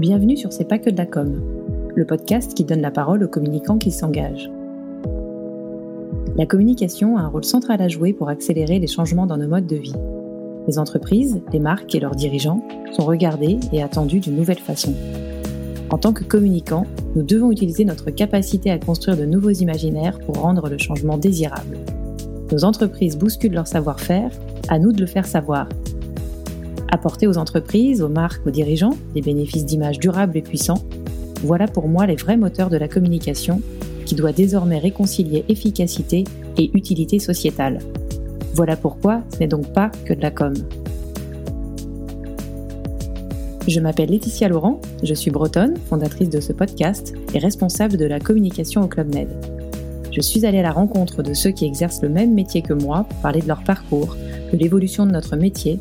Bienvenue sur C'est pas que de la com, le podcast qui donne la parole aux communicants qui s'engagent. La communication a un rôle central à jouer pour accélérer les changements dans nos modes de vie. Les entreprises, les marques et leurs dirigeants sont regardés et attendus d'une nouvelle façon. En tant que communicants, nous devons utiliser notre capacité à construire de nouveaux imaginaires pour rendre le changement désirable. Nos entreprises bousculent leur savoir-faire, à nous de le faire savoir. Apporter aux entreprises, aux marques, aux dirigeants des bénéfices d'image durables et puissants, voilà pour moi les vrais moteurs de la communication qui doit désormais réconcilier efficacité et utilité sociétale. Voilà pourquoi ce n'est donc pas que de la com. Je m'appelle Laetitia Laurent, je suis bretonne, fondatrice de ce podcast et responsable de la communication au Club Med. Je suis allée à la rencontre de ceux qui exercent le même métier que moi pour parler de leur parcours, de l'évolution de notre métier,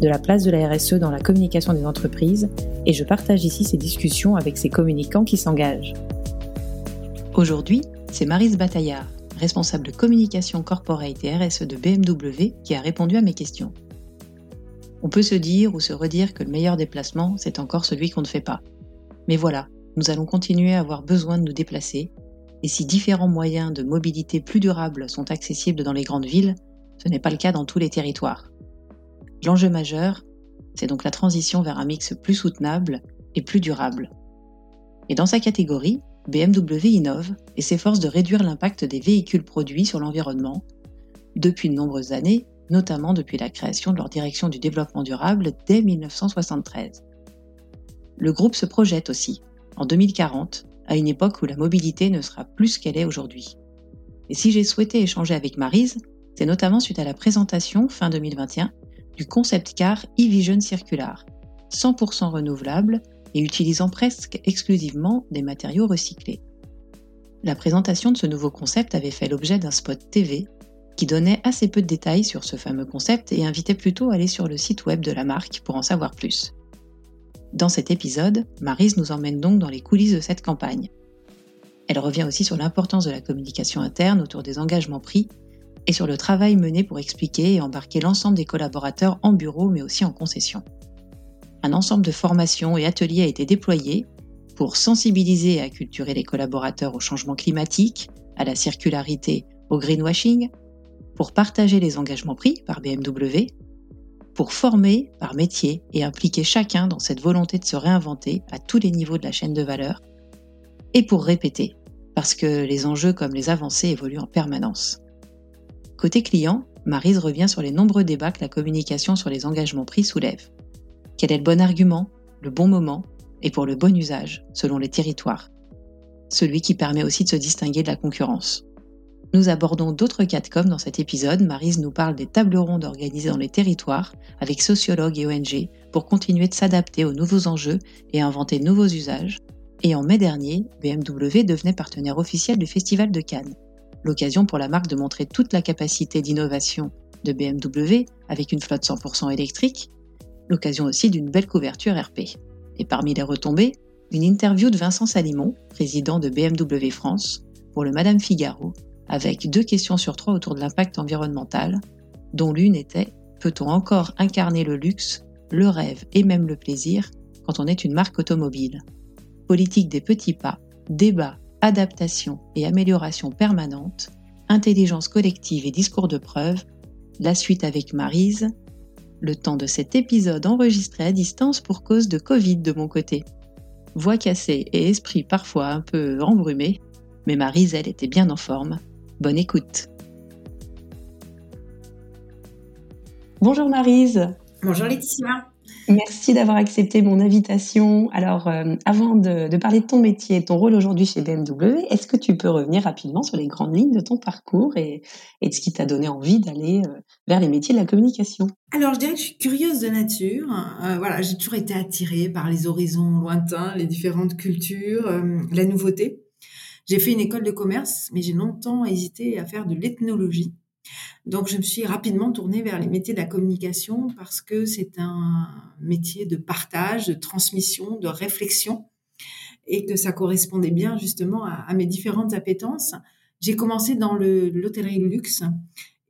de la place de la RSE dans la communication des entreprises et je partage ici ces discussions avec ces communicants qui s'engagent. Aujourd'hui, c'est Marise Bataillard, responsable communication corporate et RSE de BMW, qui a répondu à mes questions. On peut se dire ou se redire que le meilleur déplacement, c'est encore celui qu'on ne fait pas. Mais voilà, nous allons continuer à avoir besoin de nous déplacer, et si différents moyens de mobilité plus durables sont accessibles dans les grandes villes, ce n'est pas le cas dans tous les territoires. L'enjeu majeur, c'est donc la transition vers un mix plus soutenable et plus durable. Et dans sa catégorie, BMW innove et s'efforce de réduire l'impact des véhicules produits sur l'environnement depuis de nombreuses années, notamment depuis la création de leur direction du développement durable dès 1973. Le groupe se projette aussi, en 2040, à une époque où la mobilité ne sera plus ce qu'elle est aujourd'hui. Et si j'ai souhaité échanger avec Marise, c'est notamment suite à la présentation, fin 2021, du concept car e-Vision Circular, 100% renouvelable et utilisant presque exclusivement des matériaux recyclés. La présentation de ce nouveau concept avait fait l'objet d'un spot TV qui donnait assez peu de détails sur ce fameux concept et invitait plutôt à aller sur le site web de la marque pour en savoir plus. Dans cet épisode, Marise nous emmène donc dans les coulisses de cette campagne. Elle revient aussi sur l'importance de la communication interne autour des engagements pris et sur le travail mené pour expliquer et embarquer l'ensemble des collaborateurs en bureau mais aussi en concession un ensemble de formations et ateliers a été déployé pour sensibiliser et acculturer les collaborateurs au changement climatique, à la circularité, au greenwashing, pour partager les engagements pris par BMW, pour former par métier et impliquer chacun dans cette volonté de se réinventer à tous les niveaux de la chaîne de valeur, et pour répéter, parce que les enjeux comme les avancées évoluent en permanence. Côté client, Marise revient sur les nombreux débats que la communication sur les engagements pris soulève. Quel est le bon argument, le bon moment et pour le bon usage selon les territoires? Celui qui permet aussi de se distinguer de la concurrence. Nous abordons d'autres cas de com dans cet épisode. Marise nous parle des tables rondes organisées dans les territoires avec sociologues et ONG pour continuer de s'adapter aux nouveaux enjeux et inventer de nouveaux usages. Et en mai dernier, BMW devenait partenaire officiel du Festival de Cannes. L'occasion pour la marque de montrer toute la capacité d'innovation de BMW avec une flotte 100% électrique l'occasion aussi d'une belle couverture RP. Et parmi les retombées, une interview de Vincent Salimon, président de BMW France, pour le Madame Figaro, avec deux questions sur trois autour de l'impact environnemental, dont l'une était Peut-on encore incarner le luxe, le rêve et même le plaisir quand on est une marque automobile? Politique des petits pas, débat, adaptation et amélioration permanente, intelligence collective et discours de preuve, la suite avec Marise, le temps de cet épisode enregistré à distance pour cause de Covid de mon côté. Voix cassée et esprit parfois un peu embrumé, mais Marise, elle, était bien en forme. Bonne écoute. Bonjour Marise. Bonjour Laetitia. Merci d'avoir accepté mon invitation. Alors, euh, avant de, parler de ton métier, ton rôle aujourd'hui chez BMW, est-ce que tu peux revenir rapidement sur les grandes lignes de ton parcours et, de ce qui t'a donné envie d'aller euh, vers les métiers de la communication? Alors, je dirais que je suis curieuse de nature. Euh, voilà, j'ai toujours été attirée par les horizons lointains, les différentes cultures, la nouveauté. J'ai fait une école de commerce, mais j'ai longtemps hésité à faire de l'ethnologie. Donc, je me suis rapidement tournée vers les métiers de la communication parce que c'est un métier de partage, de transmission, de réflexion et que ça correspondait bien justement à, mes différentes appétences. J'ai commencé dans l'hôtellerie luxe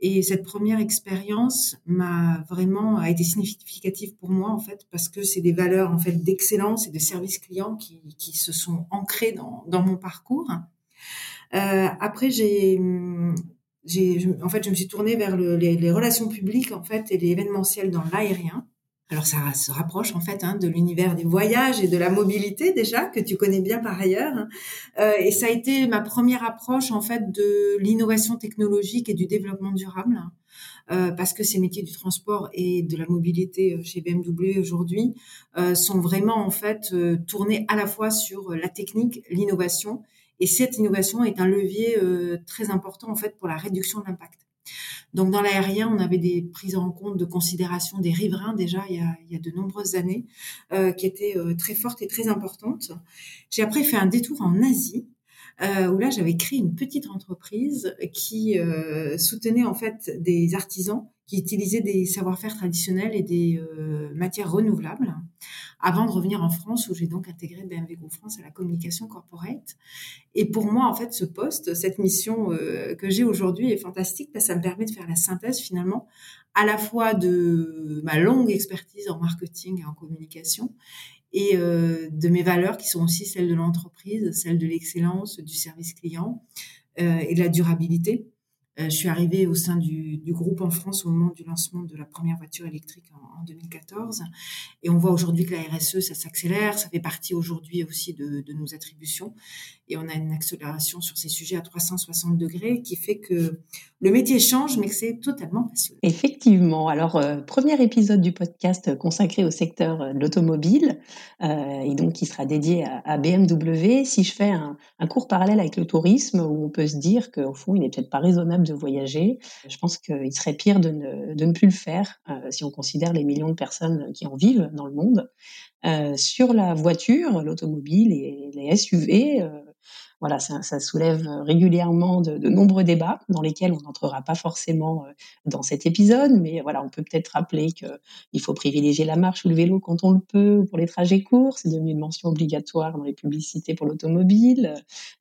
Et cette première expérience m'a vraiment été significative pour moi en fait parce que c'est des valeurs en fait d'excellence et de service client qui, se sont ancrées dans, mon parcours. Euh, après j'ai en fait je me suis tournée vers le, les, relations publiques en fait et l'événementiel dans l'aérien. Alors ça se rapproche en fait hein, de l'univers des voyages et de la mobilité déjà que tu connais bien par ailleurs. Euh, et ça a été ma première approche en fait de l'innovation technologique et du développement durable. Euh, parce que ces métiers du transport et de la mobilité euh, chez BMW aujourd'hui sont vraiment en fait tournés à la fois sur la technique, l'innovation, et cette innovation est un levier très important en fait pour la réduction de l'impact. Donc dans l'aérien, on avait des prises en compte de considération des riverains déjà il y a, il y a de nombreuses années, euh, qui étaient euh, très fortes et très importantes. J'ai après fait un détour en Asie. Euh, où là j'avais créé une petite entreprise qui euh, soutenait en fait des artisans qui utilisaient des savoir-faire traditionnels et des euh, matières renouvelables, avant de revenir en France, où j'ai donc intégré BMW Group France à la communication corporate. Et pour moi, en fait, ce poste, cette mission euh, que j'ai aujourd'hui est fantastique parce que ça me permet de faire la synthèse finalement à la fois de ma longue expertise en marketing et en communication et euh, de mes valeurs qui sont aussi celles de l'entreprise, celles de l'excellence, du service client euh, et de la durabilité. Euh, je suis arrivée au sein du, groupe en France au moment du lancement de la première voiture électrique en, en 2014. Et on voit aujourd'hui que la RSE, ça s'accélère. Ça fait partie aujourd'hui aussi de, nos attributions. Et on a une accélération sur ces sujets à 360 degrés qui fait que le métier change, mais que c'est totalement passionnant. Effectivement. Alors, euh, premier épisode du podcast consacré au secteur de l'automobile, euh, et donc qui sera dédié à, BMW. Si je fais un, un court parallèle avec le tourisme, où on peut se dire qu'au fond, il n'est peut-être pas raisonnable de voyager. Je pense qu'il serait pire de ne, de ne, plus le faire euh, si on considère les millions de personnes qui en vivent dans le monde. Euh, sur la voiture, l'automobile et les SUV, euh, voilà, ça, ça, soulève régulièrement de, de, nombreux débats dans lesquels on n'entrera pas forcément euh, dans cet épisode, mais voilà, on peut peut-être rappeler qu'il faut privilégier la marche ou le vélo quand on le peut pour les trajets courts, c'est devenu une mention obligatoire dans les publicités pour l'automobile.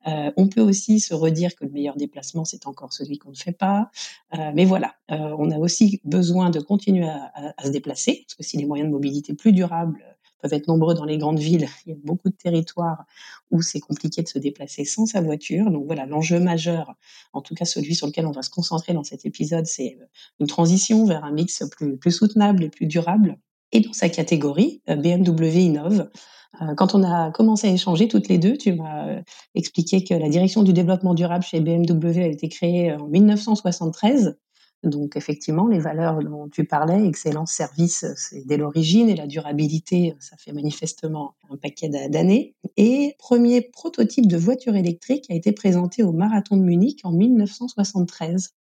Euh, on peut aussi se redire que le meilleur déplacement, c'est encore celui qu'on ne fait pas. Euh, mais voilà, euh, on a aussi besoin de continuer à, à se déplacer, parce que si les moyens de mobilité plus durables peuvent être nombreux dans les grandes villes. Il y a beaucoup de territoires où c'est compliqué de se déplacer sans sa voiture. Donc voilà, l'enjeu majeur, en tout cas celui sur lequel on va se concentrer dans cet épisode, c'est euh, une transition vers un mix plus, plus soutenable et plus durable. Et dans sa catégorie, euh, BMW innove. Euh, quand on a commencé à échanger toutes les deux, tu m'as expliqué que la direction du développement durable chez BMW a été créée en 1973 donc effectivement, les valeurs dont tu parlais, excellence, service, c'est dès l'origine, et la durabilité, ça fait manifestement un paquet d'années. Et premier prototype de voiture électrique a été présenté au Marathon de Munich en 1973.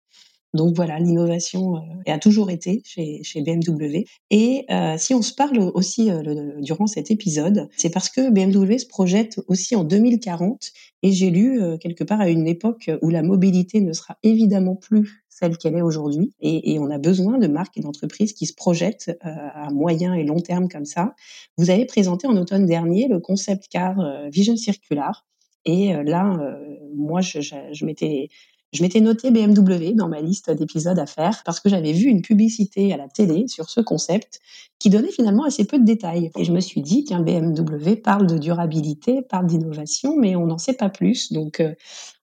Donc voilà, l'innovation euh, a toujours été chez, chez BMW. Et euh, si on se parle aussi euh, durant cet épisode, c'est parce que BMW se projette aussi en 2040. Et j'ai lu euh, quelque part à une époque où la mobilité ne sera évidemment plus celle qu'elle est aujourd'hui. Et, et, on a besoin de marques et d'entreprises qui se projettent euh, à moyen et long terme comme ça. Vous avez présenté en automne dernier le concept car euh, Vision Circular. Et là, moi, je, je, je m'étais je m'étais noté BMW dans ma liste d'épisodes à faire parce que j'avais vu une publicité à la télé sur ce concept qui donnait finalement assez peu de détails. Et je me suis dit qu'un BMW parle de durabilité, parle d'innovation, mais on n'en sait pas plus. Donc, euh,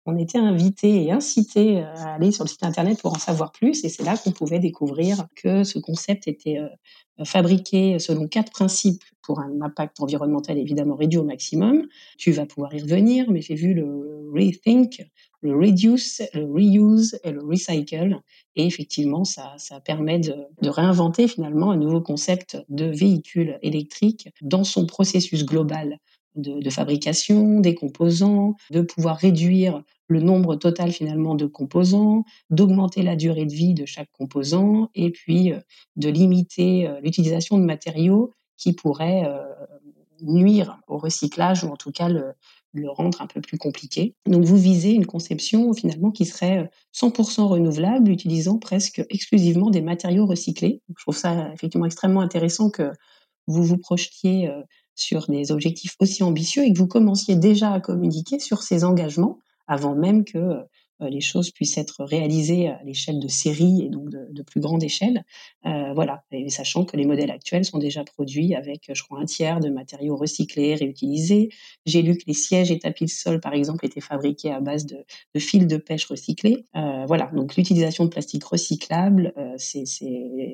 on était invité et incité euh, à aller sur le site internet pour en savoir plus. Et c'est là qu'on pouvait découvrir que ce concept était euh, fabriqué selon quatre principes pour un impact environnemental évidemment réduit au maximum. Tu vas pouvoir y revenir, mais j'ai vu le Rethink le reduce, le reuse et le recycle. Et effectivement, ça, ça permet de, de, réinventer finalement un nouveau concept de véhicule électrique dans son processus global de, de, fabrication des composants, de pouvoir réduire le nombre total finalement de composants, d'augmenter la durée de vie de chaque composant et puis euh, de limiter euh, l'utilisation de matériaux qui pourraient euh, nuire au recyclage ou en tout cas le, le rendre un peu plus compliqué. Donc vous visez une conception finalement qui serait 100% euh, renouvelable, utilisant presque exclusivement des matériaux recyclés. Je trouve ça effectivement extrêmement intéressant que vous vous projetiez euh, sur des objectifs aussi ambitieux et que vous commenciez déjà à communiquer sur ces engagements avant même que les choses puissent être réalisées à l'échelle de série et donc de, plus grande échelle. voilà, et sachant que les modèles actuels sont déjà produits avec, je crois, un tiers de matériaux recyclés, réutilisés. J'ai lu que les sièges et tapis de sol, par exemple, étaient fabriqués à base de, fils de pêche recyclés. voilà, donc l'utilisation de plastique recyclable, c'est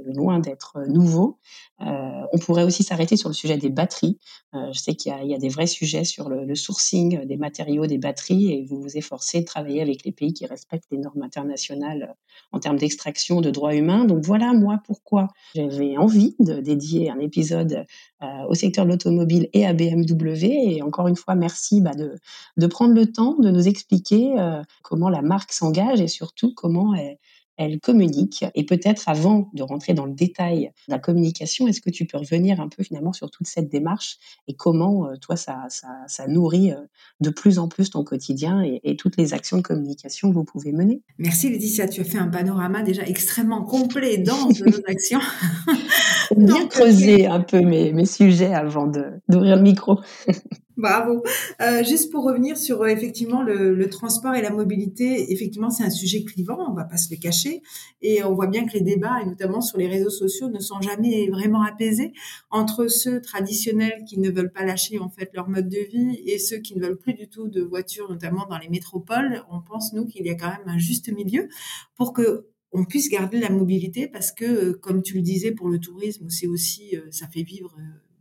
loin d'être nouveau. on pourrait aussi s'arrêter sur le sujet des batteries. je sais qu'il y, a des vrais sujets sur le sourcing des matériaux, des batteries, et vous vous efforcez de travailler avec les pays qui respectent les normes internationales en termes d'extraction de droits humains. Donc voilà, moi, pourquoi j'avais envie de dédier un épisode euh, au secteur de l'automobile et à BMW. Et encore une fois, merci bah, de, de prendre le temps de nous expliquer euh, comment la marque s'engage et surtout comment elle, elle communique. Et peut-être avant de rentrer dans le détail de la communication, est-ce que tu peux revenir un peu finalement sur toute cette démarche et comment euh, toi ça, ça, ça, nourrit euh, de plus en plus ton quotidien et, et, toutes les actions de communication que vous pouvez mener? Merci Laetitia, tu as fait un panorama déjà extrêmement complet dans nos actions. bien creuser un peu mes, mes sujets avant d'ouvrir le micro. Bravo. Euh, juste pour revenir sur euh, effectivement le, le, transport et la mobilité, effectivement c'est un sujet clivant, on va pas se le cacher, et on voit bien que les débats, et notamment sur les réseaux sociaux, ne sont jamais vraiment apaisés entre ceux traditionnels qui ne veulent pas lâcher en fait leur mode de vie et ceux qui ne veulent plus du tout de voitures, notamment dans les métropoles. On pense nous qu'il y a quand même un juste milieu pour que on puisse garder la mobilité parce que, euh, comme tu le disais pour le tourisme, c'est aussi ça fait vivre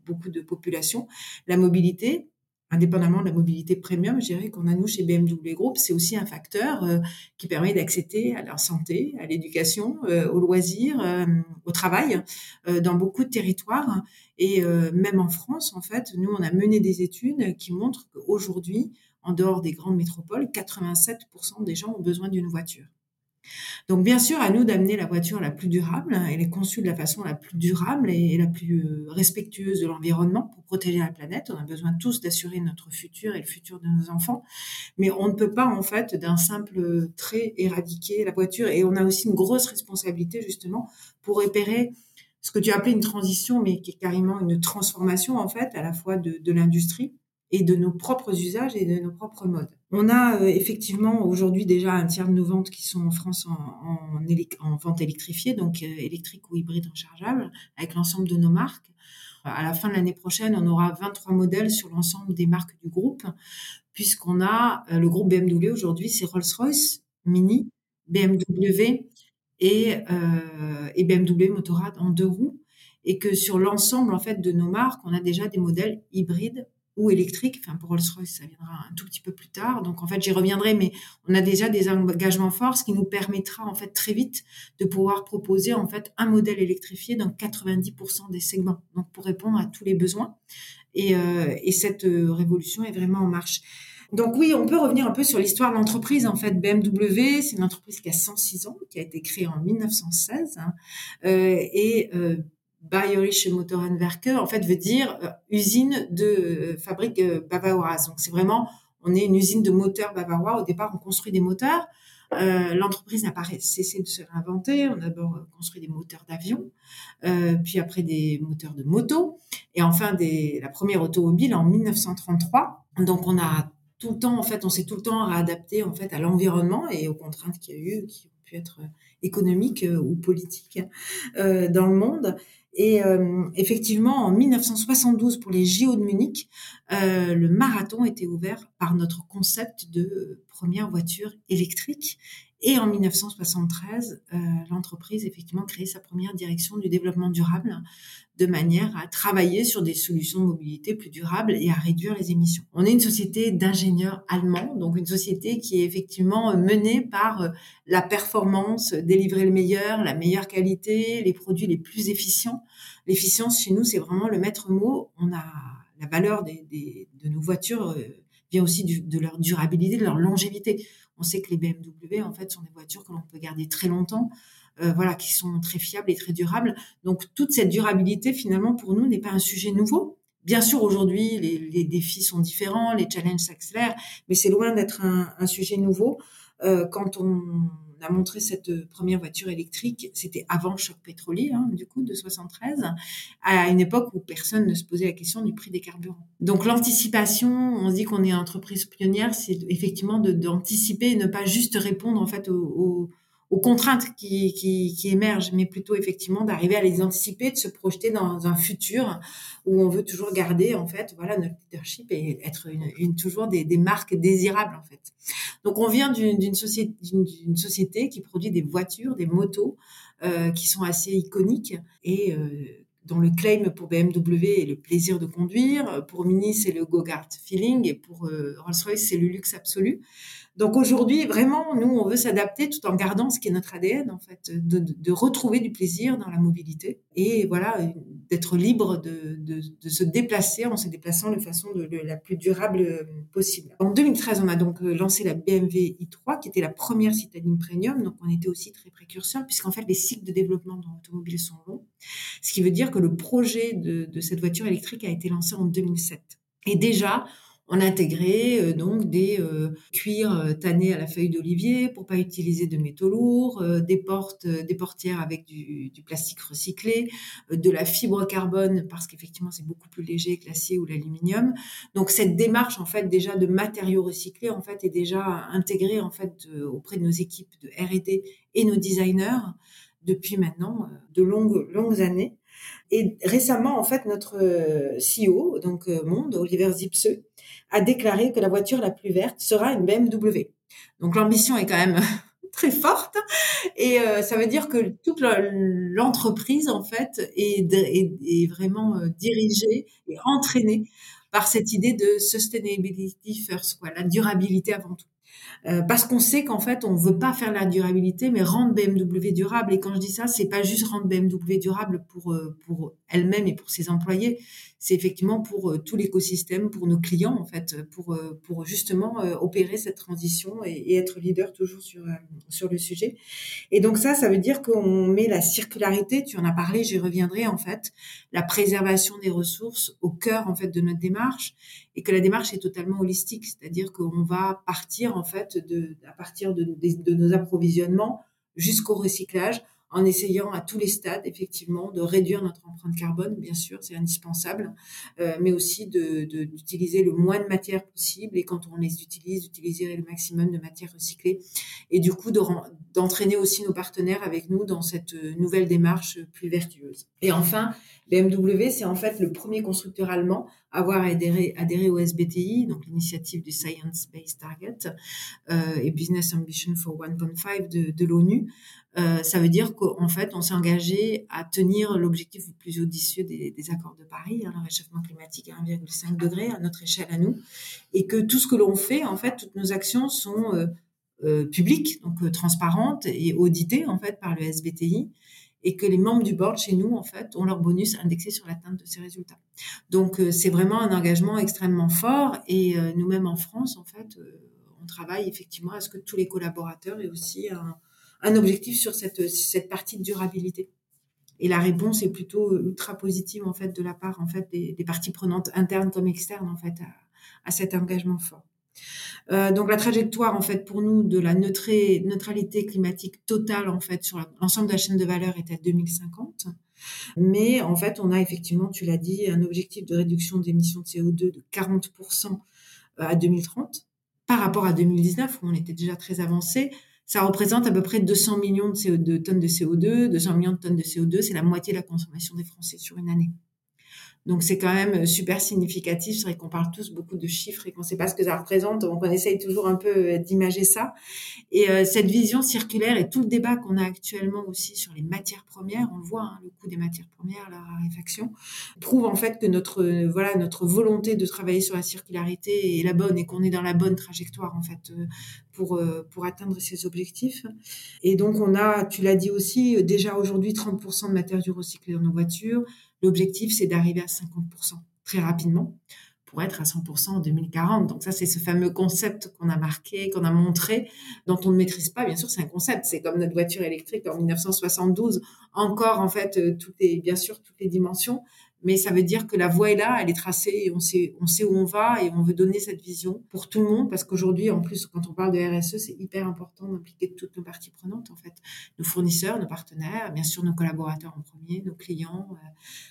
beaucoup de populations. La mobilité, indépendamment de la mobilité premium, je dirais qu'on a nous chez BMW Group, c'est aussi un facteur euh, qui permet d'accéder à la santé, à l'éducation, euh, aux loisirs, euh, au travail, dans beaucoup de territoires. Et même en France, en fait, nous, on a mené des études qui montrent qu'aujourd'hui, en dehors des grandes métropoles, 87% des gens ont besoin d'une voiture. Donc bien sûr, à nous d'amener la voiture la plus durable. Elle est conçue de la façon la plus durable et la plus euh, respectueuse de l'environnement pour protéger la planète. On a besoin tous d'assurer notre futur et le futur de nos enfants. Mais on ne peut pas en fait d'un simple trait éradiquer la voiture. Et on a aussi une grosse responsabilité justement pour repérer ce que tu as appelé une transition, mais qui est carrément une transformation en fait à la fois de, de l'industrie et de nos propres usages et de nos propres modes. On a euh, effectivement aujourd'hui déjà un tiers de nos ventes qui sont en France en, en, en vente électrifiée, donc euh, électrique ou hybride rechargeable, avec l'ensemble de nos marques. À la fin de l'année prochaine, on aura 23 modèles sur l'ensemble des marques du groupe, puisqu'on a euh, le groupe BMW aujourd'hui, c'est Rolls-Royce, Mini, BMW et, et BMW Motorrad en deux roues, et que sur l'ensemble en fait de nos marques, on a déjà des modèles hybrides ou électrique. Enfin, pour Rolls-Royce, ça viendra un tout petit peu plus tard. Donc, en fait, j'y reviendrai, mais on a déjà des engagements forts, ce qui nous permettra, en fait, très vite de pouvoir proposer, en fait, un modèle électrifié dans 90% des segments. Donc, pour répondre à tous les besoins. Et, euh, et cette euh, révolution est vraiment en marche. Donc oui, on peut revenir un peu sur l'histoire de l'entreprise. En fait, BMW, c'est une entreprise qui a 106 ans, qui a été créée en 1916. Hein, euh, et euh, Bayerische Motorenwerke, en fait, veut dire euh, usine de euh, fabrique euh, bavaroise. Donc, c'est vraiment, on est une usine de moteurs bavarois. Au départ, on construit des moteurs. L'entreprise n'a pas cessé de se réinventer. On a d'abord construit des moteurs d'avion, puis après des moteurs de moto, et enfin des, la première automobile en 1933. Donc, on a tout le temps, en fait, on s'est tout le temps réadapté en fait à l'environnement et aux contraintes qu'il y a eu, pu être économiques ou politiques dans le monde. Et euh, effectivement, en 1972, pour les JO de Munich, euh, le marathon était ouvert par notre concept de première voiture électrique. Et en 1973, euh, l'entreprise effectivement créé sa première direction du développement durable de manière à travailler sur des solutions de mobilité plus durables et à réduire les émissions. On est une société d'ingénieurs allemands, donc une société qui est effectivement menée par euh, la performance, délivrer le meilleur, la meilleure qualité, les produits les plus efficients. L'efficience chez nous, c'est vraiment le maître mot. On a la valeur des, de nos voitures euh, vient aussi de leur durabilité, de leur longévité. On sait que les BMW, en fait, sont des voitures que l'on peut garder très longtemps. Euh, voilà, qui sont très fiables et très durables. Donc toute cette durabilité, finalement, pour nous, n'est pas un sujet nouveau. Bien sûr, aujourd'hui, les, défis sont différents, les challenges s'accélèrent, mais c'est loin d'être un, un, sujet nouveau. Euh, quand on a montré cette première voiture électrique, c'était avant le choc pétrolier, hein, du coup, de 73, à une époque où personne ne se posait la question du prix des carburants. Donc l'anticipation, on se dit qu'on est entreprise pionnière, c'est effectivement d'anticiper et ne pas juste répondre en fait aux aux contraintes qui, émergent, mais plutôt effectivement d'arriver à les anticiper, de se projeter dans un futur où on veut toujours garder en fait voilà notre leadership et être une, toujours des, marques désirables en fait. Donc on vient d'une société, société qui produit des voitures, des motos euh, qui sont assez iconiques et euh, dont le claim pour BMW est le plaisir de conduire, pour Mini c'est le go-kart feeling et pour euh, Rolls-Royce c'est le luxe absolu. Donc aujourd'hui, vraiment, nous, on veut s'adapter tout en gardant ce qui est notre ADN, en fait, de, de retrouver du plaisir dans la mobilité et voilà, d'être libre de, de, de, se déplacer en se déplaçant de façon de, la plus durable euh, possible. En 2013, on a donc euh, lancé la BMW i3, qui était la première citadine premium, donc on était aussi très précurseur, puisqu'en fait, les cycles de développement dans l'automobile sont longs, ce qui veut dire que le projet de, de cette voiture électrique a été lancé en 2007. Et déjà, on a intégré euh, donc des euh, cuirs euh, tannés à la feuille d'olivier pour pas utiliser de métaux lourds, des portes, des portières avec du, plastique recyclé, de la fibre carbone parce qu'effectivement c'est beaucoup plus léger que l'acier ou l'aluminium. Donc cette démarche en fait déjà de matériaux recyclés en fait est déjà intégrée en fait auprès de nos équipes de R&D et nos designers depuis maintenant de longues longues années. Et récemment, en fait, notre CEO, donc Monde, Oliver Zipse, a déclaré que la voiture la plus verte sera une BMW. Donc l'ambition est quand même très forte et euh, ça veut dire que toute l'entreprise en fait est, vraiment euh, dirigée et entraînée par cette idée de sustainability first, quoi, la durabilité avant tout. Euh, parce qu'on sait qu'en fait, on veut pas faire la durabilité, mais rendre BMW durable. Et quand je dis ça, c'est pas juste rendre BMW durable pour euh, pour elle-même et pour ses employés, c'est effectivement pour euh, tout l'écosystème, pour nos clients en fait, pour pour justement opérer cette transition et, et, être leader toujours sur sur le sujet. Et donc ça, ça veut dire qu'on met la circularité. Tu en as parlé, j'y reviendrai en fait, la préservation des ressources au cœur en fait de notre démarche et que la démarche est totalement holistique, c'est-à-dire qu'on va partir en fait de, à partir de, de, nos approvisionnements jusqu'au recyclage en essayant à tous les stades effectivement de réduire notre empreinte carbone, bien sûr, c'est indispensable, euh, mais aussi d'utiliser le moins de matières possible et quand on les utilise, d'utiliser le maximum de matières recyclées et du coup d'entraîner aussi nos partenaires avec nous dans cette nouvelle démarche plus vertueuse. Et enfin, BMW, c'est en fait le premier constructeur allemand à avoir adhéré, adhéré au SBTI, donc l'initiative du Science Based Target euh, et Business Ambition for 1.5 de, de l'ONU. Euh, ça veut dire qu'en fait, on s'est engagé à tenir l'objectif le plus audacieux des, accords de Paris, hein, le réchauffement climatique à 1,5 degré à notre échelle à nous, et que tout ce que l'on fait, en fait, toutes nos actions sont euh, euh publiques, donc transparentes et auditées en fait par le SBTI, et que les membres du board chez nous, en fait, ont leur bonus indexé sur l'atteinte de ces résultats. Donc, c'est vraiment un engagement extrêmement fort, et nous-mêmes en France, en fait, on travaille effectivement à ce que tous les collaborateurs aient aussi un un objectif sur cette, cette partie de durabilité. Et la réponse est plutôt ultra positive en fait de la part en fait des, parties prenantes internes comme externes en fait à, cet engagement fort. Euh, donc la trajectoire en fait pour nous de la neutralité climatique totale en fait sur l'ensemble de la chaîne de valeur est à 2050. Mais en fait, on a effectivement, tu l'as dit, un objectif de réduction d'émissions de CO2 de 40% euh, à 2030 par rapport à 2019 où on était déjà très avancé ça représente à peu près 200 millions de, de tonnes de CO2. 200 millions de tonnes de CO2, c'est la moitié de la consommation des Français sur une année. Donc c'est quand même euh, super significatif. C'est vrai qu'on parle tous beaucoup de chiffres et qu'on ne sait pas ce que ça représente. Donc on essaye toujours un peu euh, d'imager ça. Et euh, cette vision circulaire et tout le débat qu'on a actuellement aussi sur les matières premières, on le voit, hein, le coût des matières premières, la raréfaction, prouve en fait que notre voilà notre volonté de travailler sur la circularité est la bonne et qu'on est dans la bonne trajectoire en fait pour pour atteindre ces objectifs. Et donc on a, tu l'as dit aussi, déjà aujourd'hui 30% de matériaux recyclés dans nos voitures. L'objectif, c'est d'arriver à 50% très rapidement pour être à 100% en 2040. Donc ça, c'est ce fameux concept qu'on a marqué, qu'on a montré, dont on ne maîtrise pas. Bien sûr, c'est un concept. C'est comme notre voiture électrique en 1972. Encore, en fait, euh, toutes bien sûr, toutes les dimensions. Mais ça veut dire que la voie est là, elle est tracée, et on sait, où on va, et on veut donner cette vision pour tout le monde, parce qu'aujourd'hui, en plus, quand on parle de RSE, c'est hyper important d'impliquer toutes nos parties prenantes, en fait, nos fournisseurs, nos partenaires, bien sûr nos collaborateurs en premier, nos clients, euh,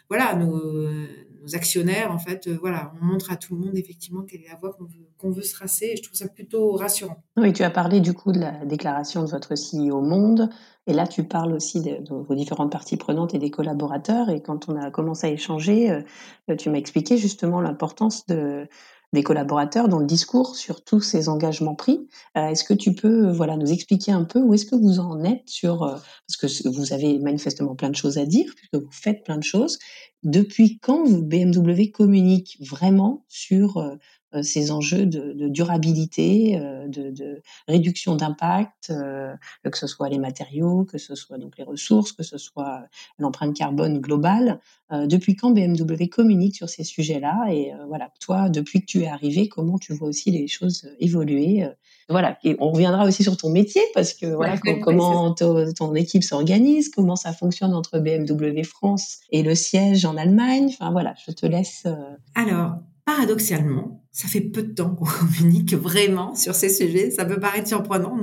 voilà, nos, actionnaires, en fait, euh, voilà, on montre à tout le monde effectivement quelle est la voie qu'on veut, qu'on veut se tracer, et je trouve ça plutôt rassurant. Oui, tu as parlé du coup de la déclaration de votre CEO Monde. Et là, tu parles aussi de, vos différentes parties prenantes et des collaborateurs. Et quand on a commencé à échanger, euh, tu m'as expliqué justement l'importance de, des collaborateurs dans le discours sur tous ces engagements pris. Euh, est-ce que tu peux voilà nous expliquer un peu où est-ce que vous en êtes sur euh, parce que vous avez manifestement plein de choses à dire puisque vous faites plein de choses. Depuis quand BMW communique vraiment sur euh, ces enjeux de, durabilité, euh, de, réduction d'impact, euh, que ce soit les matériaux, que ce soit donc les ressources, que ce soit l'empreinte carbone globale. depuis quand BMW communique sur ces sujets-là Et voilà, toi, depuis que tu es arrivé, comment tu vois aussi les choses évoluer voilà, et on reviendra aussi sur ton métier parce que voilà, comment ton, équipe s'organise, comment ça fonctionne entre BMW France et le siège en Allemagne. Enfin voilà, je te laisse. Alors, paradoxalement, ça fait peu de temps qu'on communique vraiment sur ces sujets. Ça peut paraître surprenant.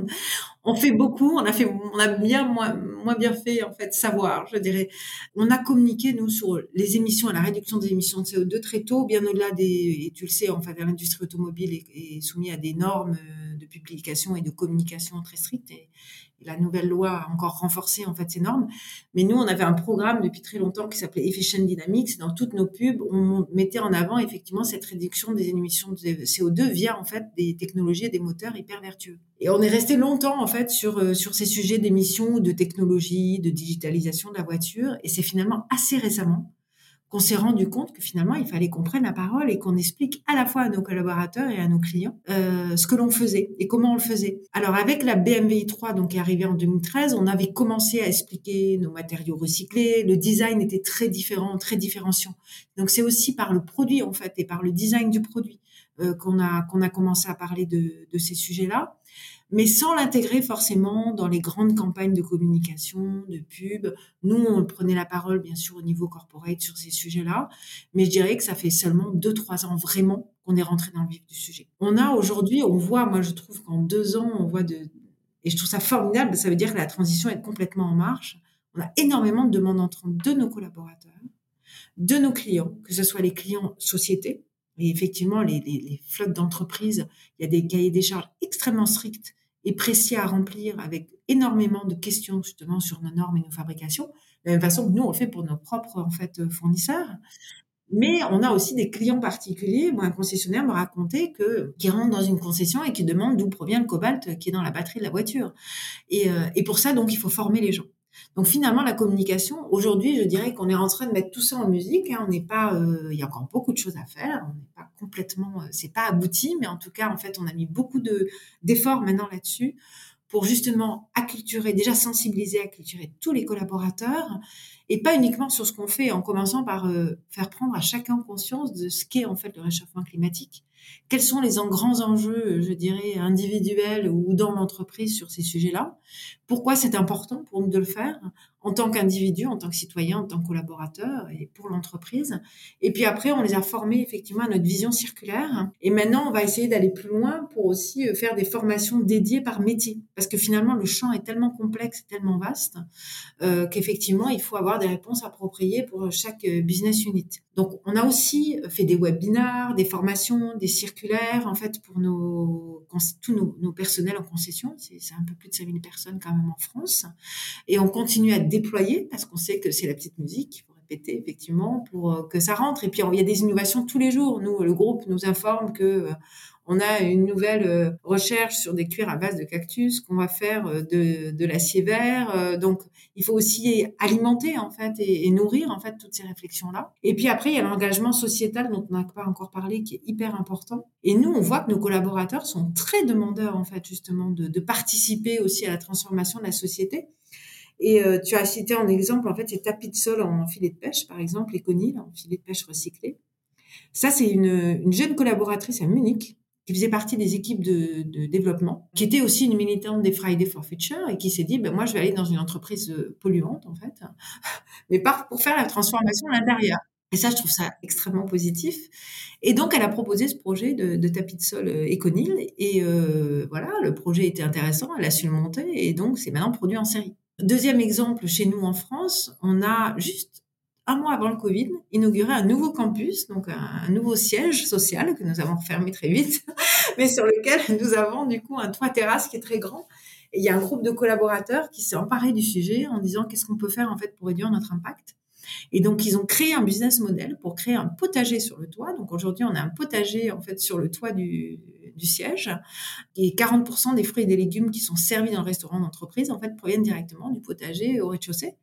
On fait beaucoup, on a fait, on a bien moins, bien fait en fait savoir, je dirais. On a communiqué nous sur les émissions et la réduction des émissions de CO2 très tôt, bien au-delà des. Et tu le sais, en l'industrie automobile est, soumise à des normes de publication et de communication très strictes. La nouvelle loi a encore renforcé en fait ces normes. Mais nous, on avait un programme depuis très longtemps qui s'appelait Efficient Dynamics. Dans toutes nos pubs, on mettait en avant effectivement cette réduction des émissions de CO2 via en fait des technologies et des moteurs hyper vertueux. Et on est resté longtemps en fait sur euh, sur ces sujets d'émissions, de technologie, de digitalisation de la voiture. Et c'est finalement assez récemment qu'on s'est rendu compte que finalement, il fallait qu'on prenne la parole et qu'on explique à la fois à nos collaborateurs et à nos clients euh, ce que l'on faisait et comment on le faisait. Alors avec la BMW i3, donc qui est arrivée en 2013, on avait commencé à expliquer nos matériaux recyclés. Le design était très différent, très différenciant. Donc c'est aussi par le produit en fait et par le design du produit euh, qu'on a qu'on a commencé à parler de, de ces sujets-là mais sans l'intégrer forcément dans les grandes campagnes de communication, de pub. Nous, on prenait la parole, bien sûr, au niveau corporate sur ces sujets-là, mais je dirais que ça fait seulement deux, trois ans vraiment qu'on est rentré dans le vif du sujet. On a aujourd'hui, on voit, moi, je trouve qu'en deux ans, on voit de, et je trouve ça formidable, ça veut dire que la transition est complètement en marche. On a énormément de demandes entrantes de nos collaborateurs, de nos clients, que ce soit les clients sociétés, et effectivement, les, flottes d'entreprises, il y a des cahiers des charges extrêmement stricts et précis à remplir avec énormément de questions justement sur nos normes et nos fabrications, de la même façon que nous on le fait pour nos propres en fait fournisseurs. Mais on a aussi des clients particuliers. Moi, un concessionnaire me racontait que qui rentre dans une concession et qui demande d'où provient le cobalt qui est dans la batterie de la voiture. Et, euh, et pour ça, donc, il faut former les gens. Donc finalement, la communication, aujourd'hui, je dirais qu'on est en train de mettre tout ça en musique. Hein. On n'est pas, euh, il y a encore beaucoup de choses à faire. On n'est pas complètement, euh, c'est pas abouti, mais en tout cas, en fait, on a mis beaucoup de d'efforts maintenant là-dessus pour justement acculturer, déjà sensibiliser, acculturer tous les collaborateurs et pas uniquement sur ce qu'on fait, en commençant par euh, faire prendre à chacun conscience de ce qu'est en fait le réchauffement climatique. Quels sont les grands enjeux, je dirais, individuels ou dans l'entreprise sur ces sujets-là? Pourquoi c'est important pour nous de le faire? En tant qu'individu, en tant que citoyen, en tant que collaborateur et pour l'entreprise. Et puis après, on les a formés effectivement à notre vision circulaire. Et maintenant, on va essayer d'aller plus loin pour aussi euh, faire des formations dédiées par métier. Parce que finalement, le champ est tellement complexe, tellement vaste, euh, qu'effectivement, il faut avoir des réponses appropriées pour chaque euh, business unit. Donc, on a aussi fait des webinars, des formations, des circulaires, en fait, pour tous nos, nos personnels en concession. C'est un peu plus de 5000 personnes quand même en France. Et on continue à déployer parce qu'on sait que c'est la petite musique. Il faut répéter, effectivement, pour euh, que ça rentre. Et puis, il y a des innovations tous les jours. Nous, le groupe nous informe que euh, on a une nouvelle euh, recherche sur des cuirs à base de cactus qu'on va faire de, de l'acier vert. Donc, il faut aussi alimenter en fait et, nourrir en fait toutes ces réflexions là. Et puis après, il y a l'engagement sociétal dont on n'a pas encore parlé, qui est hyper important. Et nous, on voit que nos collaborateurs sont très demandeurs en fait justement de participer aussi à la transformation de la société. Et tu as cité en exemple en fait ces tapis de sol en filet de pêche, par exemple, les en filet de pêche recyclé. Ça, c'est une, une jeune collaboratrice à Munich qui faisait partie des équipes de, développement, qui était aussi une militante des Friday for Future et qui s'est dit, ben moi, je vais aller dans une entreprise euh, polluante, en fait, mais pas pour faire la transformation à l'intérieur. Et ça, je trouve ça extrêmement positif. Et donc, elle a proposé ce projet de, tapis de sol Econil. Et voilà, le projet était intéressant, elle a su le monter. Et donc, c'est maintenant produit en série. Deuxième exemple, chez nous en France, on a juste un mois avant le Covid, inauguré un nouveau campus, donc un, nouveau siège social que nous avons fermé très vite, mais sur lequel nous avons du coup un toit terrasse qui est très grand. Il y a un groupe de collaborateurs qui s'est emparé du sujet en disant qu'est-ce qu'on peut faire en fait pour réduire notre impact. Et donc, ils ont créé un business model pour créer un potager sur le toit. Donc, aujourd'hui, on a un potager, en fait, sur le toit du, du siège. Et 40% des fruits et des légumes qui sont servis dans le restaurant d'entreprise, en fait, proviennent directement du potager au rez-de-chaussée.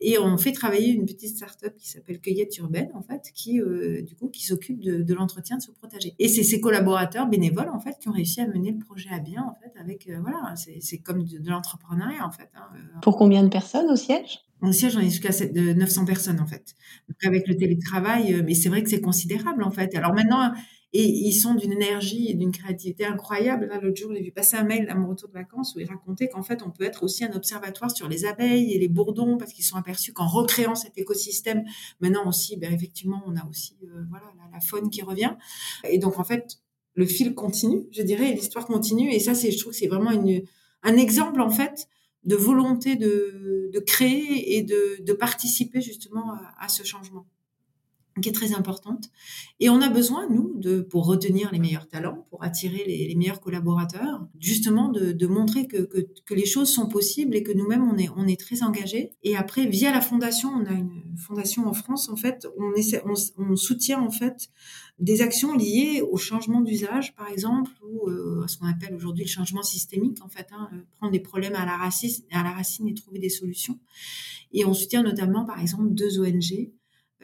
Et on fait travailler une petite start-up qui s'appelle Cueillette Urbaine, en fait, qui, euh, du coup, qui s'occupe de, l'entretien de ce potager. Et c'est ses collaborateurs bénévoles, en fait, qui ont réussi à mener le projet à bien, en fait, avec, euh, voilà, c'est comme de, l'entrepreneuriat, en fait. Hein, euh. Pour combien de personnes au siège? Au siège, on est jusqu'à 900 personnes en fait. Donc avec le télétravail, mais c'est vrai que c'est considérable en fait. Alors maintenant, et ils sont d'une énergie et d'une créativité incroyable. Là, l'autre jour, j'ai vu passer un mail à mon retour de vacances où il racontait qu'en fait, on peut être aussi un observatoire sur les abeilles et les bourdons parce qu'ils sont aperçus qu'en recréant cet écosystème, maintenant aussi, ben, effectivement, on a aussi euh, voilà la, faune qui revient. Et donc, en fait, le fil continue, je dirais, l'histoire continue. Et ça, c'est, je trouve que c'est vraiment une, un exemple, en fait, de volonté de, de créer et de, de participer justement à ce changement qui est très importante. Et on a besoin, nous, de, pour retenir les meilleurs talents, pour attirer les, meilleurs collaborateurs, justement de, montrer que, que, les choses sont possibles et que nous-mêmes, on est, on est très engagés. Et après, via la fondation, on a une fondation en France, en fait, on, on, soutient en fait des actions liées au changement d'usage, par exemple, ou euh, à ce qu'on appelle aujourd'hui le changement systémique, en fait, hein, prendre des problèmes à la, racine, à la racine et trouver des solutions. Et on soutient notamment, par exemple, deux ONG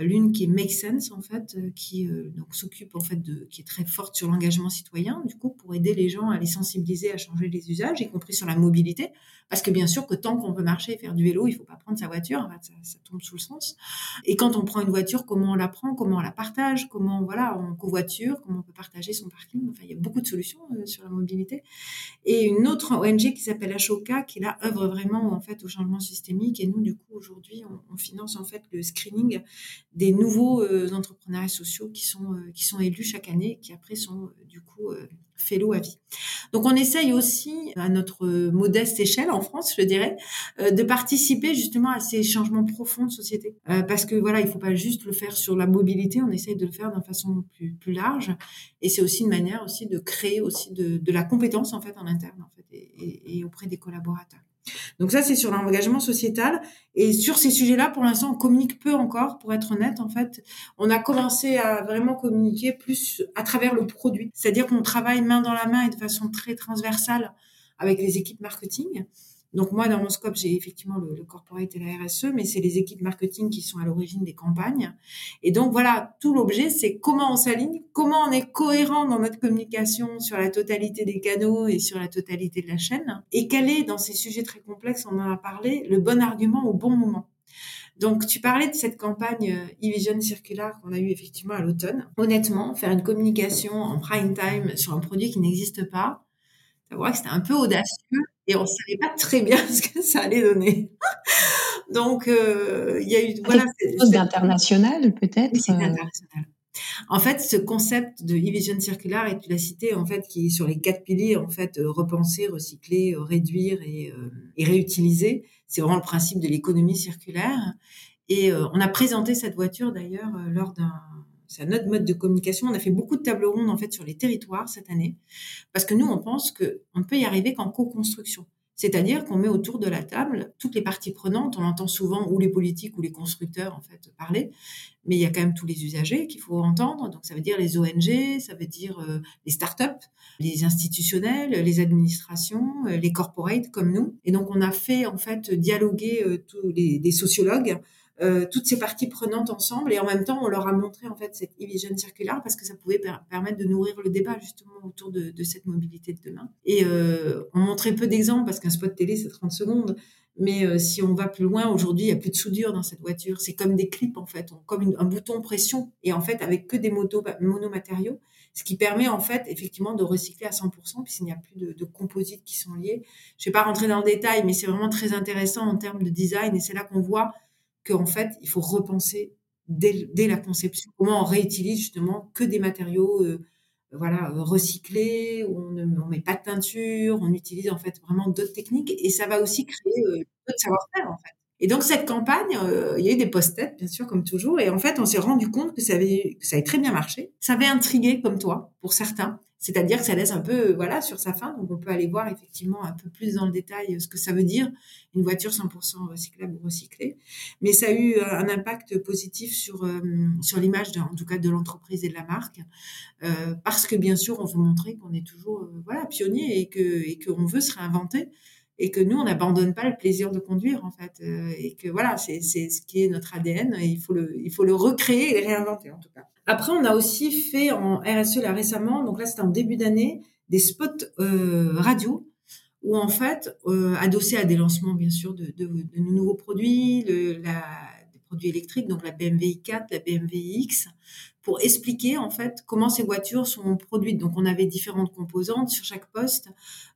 l'une qui est Make Sense en fait, euh, qui euh, donc s'occupe en fait de, qui est très forte sur l'engagement citoyen, du coup pour aider les gens à les sensibiliser à changer les usages, y compris sur la mobilité, parce que bien sûr que tant qu'on peut marcher et faire du vélo, il faut pas prendre sa voiture, ça, ça, tombe sous le sens. Et quand on prend une voiture, comment on la prend, comment on la partage, comment voilà, on covoiture, comment on peut partager son parking. Enfin, il y a beaucoup de solutions euh, sur la mobilité. Et une autre ONG qui s'appelle Ashoka, qui là œuvre vraiment en fait au changement systémique. Et nous, du coup, aujourd'hui, on, on finance en fait le screening des nouveaux euh, entrepreneurs sociaux qui sont euh, qui sont élus chaque année, qui après sont euh, du coup fellow à vie. Donc on essaye aussi à notre modeste échelle en France, je dirais, de participer justement à ces changements profonds de société, parce que voilà, il faut pas juste le faire sur la mobilité, on essaye de le faire d'une façon plus plus large, et c'est aussi une manière aussi de créer aussi de, de la compétence en fait en interne en fait et, et auprès des collaborateurs. Donc ça, c'est sur l'engagement sociétal. Et sur ces sujets-là, pour l'instant, on communique peu encore, pour être honnête. En fait, on a commencé à vraiment communiquer plus à travers le produit. C'est-à-dire qu'on travaille main dans la main et de façon très transversale avec les équipes marketing. Donc moi, dans mon scope, j'ai effectivement le, corporate et la RSE, mais c'est les équipes marketing qui sont à l'origine des campagnes. Et donc voilà, tout l'objet, c'est comment on s'aligne, comment on est cohérent dans notre communication sur la totalité des canaux et sur la totalité de la chaîne, et quel est, dans ces sujets très complexes, on en a parlé, le bon argument au bon moment. Donc, tu parlais de cette campagne euh, e-vision circular qu'on a eu effectivement à l'automne. Honnêtement, faire une communication en prime time sur un produit qui n'existe pas, voit que c'était un peu audacieux et on savait pas très bien ce que ça allait donner. Donc euh, il y a eu voilà quelque chose d'international peut-être. c'est euh? international. En fait, ce concept de e-vision circular, et tu l'as cité, en fait, qui est sur les quatre piliers, en fait, euh, repenser, recycler, réduire et, et réutiliser, c'est vraiment le principe de l'économie circulaire. Et on a présenté cette voiture d'ailleurs lors d'un c'est un autre mode de communication. On a fait beaucoup de tables rondes en fait sur les territoires cette année, parce que nous on pense que on peut y arriver qu'en co-construction. C'est-à-dire qu'on met autour de la table toutes les parties prenantes. On entend souvent ou les politiques ou les constructeurs en fait parler, mais il y a quand même tous les usagers qu'il faut entendre. Donc ça veut dire les ONG, ça veut dire euh, les startups, les institutionnels, les administrations, euh, les corporates comme nous. Et donc on a fait en fait dialoguer euh, tous les sociologues euh, toutes ces parties prenantes ensemble. Et en même temps on leur a montré en fait cette e-vision circulaire parce que ça pouvait permettre de nourrir le débat justement autour de, de cette mobilité de demain. Et euh, on montrait peu d'exemples parce qu'un spot télé c'est 30 secondes. Mais euh, si on va plus loin aujourd'hui il y a plus de soudure dans cette voiture. C'est comme des clips en fait. Comme un bouton pression. Et en fait avec que des motos monomatériaux. Ce qui permet en fait effectivement de recycler à 100% puisqu'il n'y a plus de, de, composites qui sont liés je vais pas rentrer dans le détail mais c'est vraiment très intéressant en termes de design. Et c'est là qu'on voit qu'en fait, il faut repenser dès, la conception. Comment on réutilise justement que des matériaux euh, voilà recyclés, on ne met pas de teinture, on utilise en fait vraiment d'autres techniques et ça va aussi créer euh, d'autres savoir-faire en fait. Et donc cette campagne, euh, il y a eu des post-it, bien sûr, comme toujours. Et en fait, on s'est rendu compte que ça avait, que ça avait très bien marché. Ça avait intrigué, comme toi, pour certains. C'est-à-dire que ça laisse un peu, voilà, sur sa fin. Donc on peut aller voir effectivement un peu plus dans le détail ce que ça veut dire une voiture 100% recyclable ou recyclée. Mais ça a eu un impact positif sur euh, sur l'image, en tout cas, de l'entreprise et de la marque, euh, parce que bien sûr, on veut montrer qu'on est toujours, euh, voilà, pionnier et que et qu'on veut se réinventer et que nous, on n'abandonne pas le plaisir de conduire, en fait, euh, et que voilà, c'est ce qui est notre ADN, il faut le, il faut le recréer et réinventer, en tout cas. Après, on a aussi fait en RSE, là, récemment, donc là, c'était en début d'année, des spots euh, radio, où en fait, euh, adossés à des lancements, bien sûr, de, de, nouveaux produits, la, produits électriques, donc la BMW i4, la BMW X, pour expliquer en fait comment ces voitures sont produites. Donc on avait différentes composantes sur chaque poste.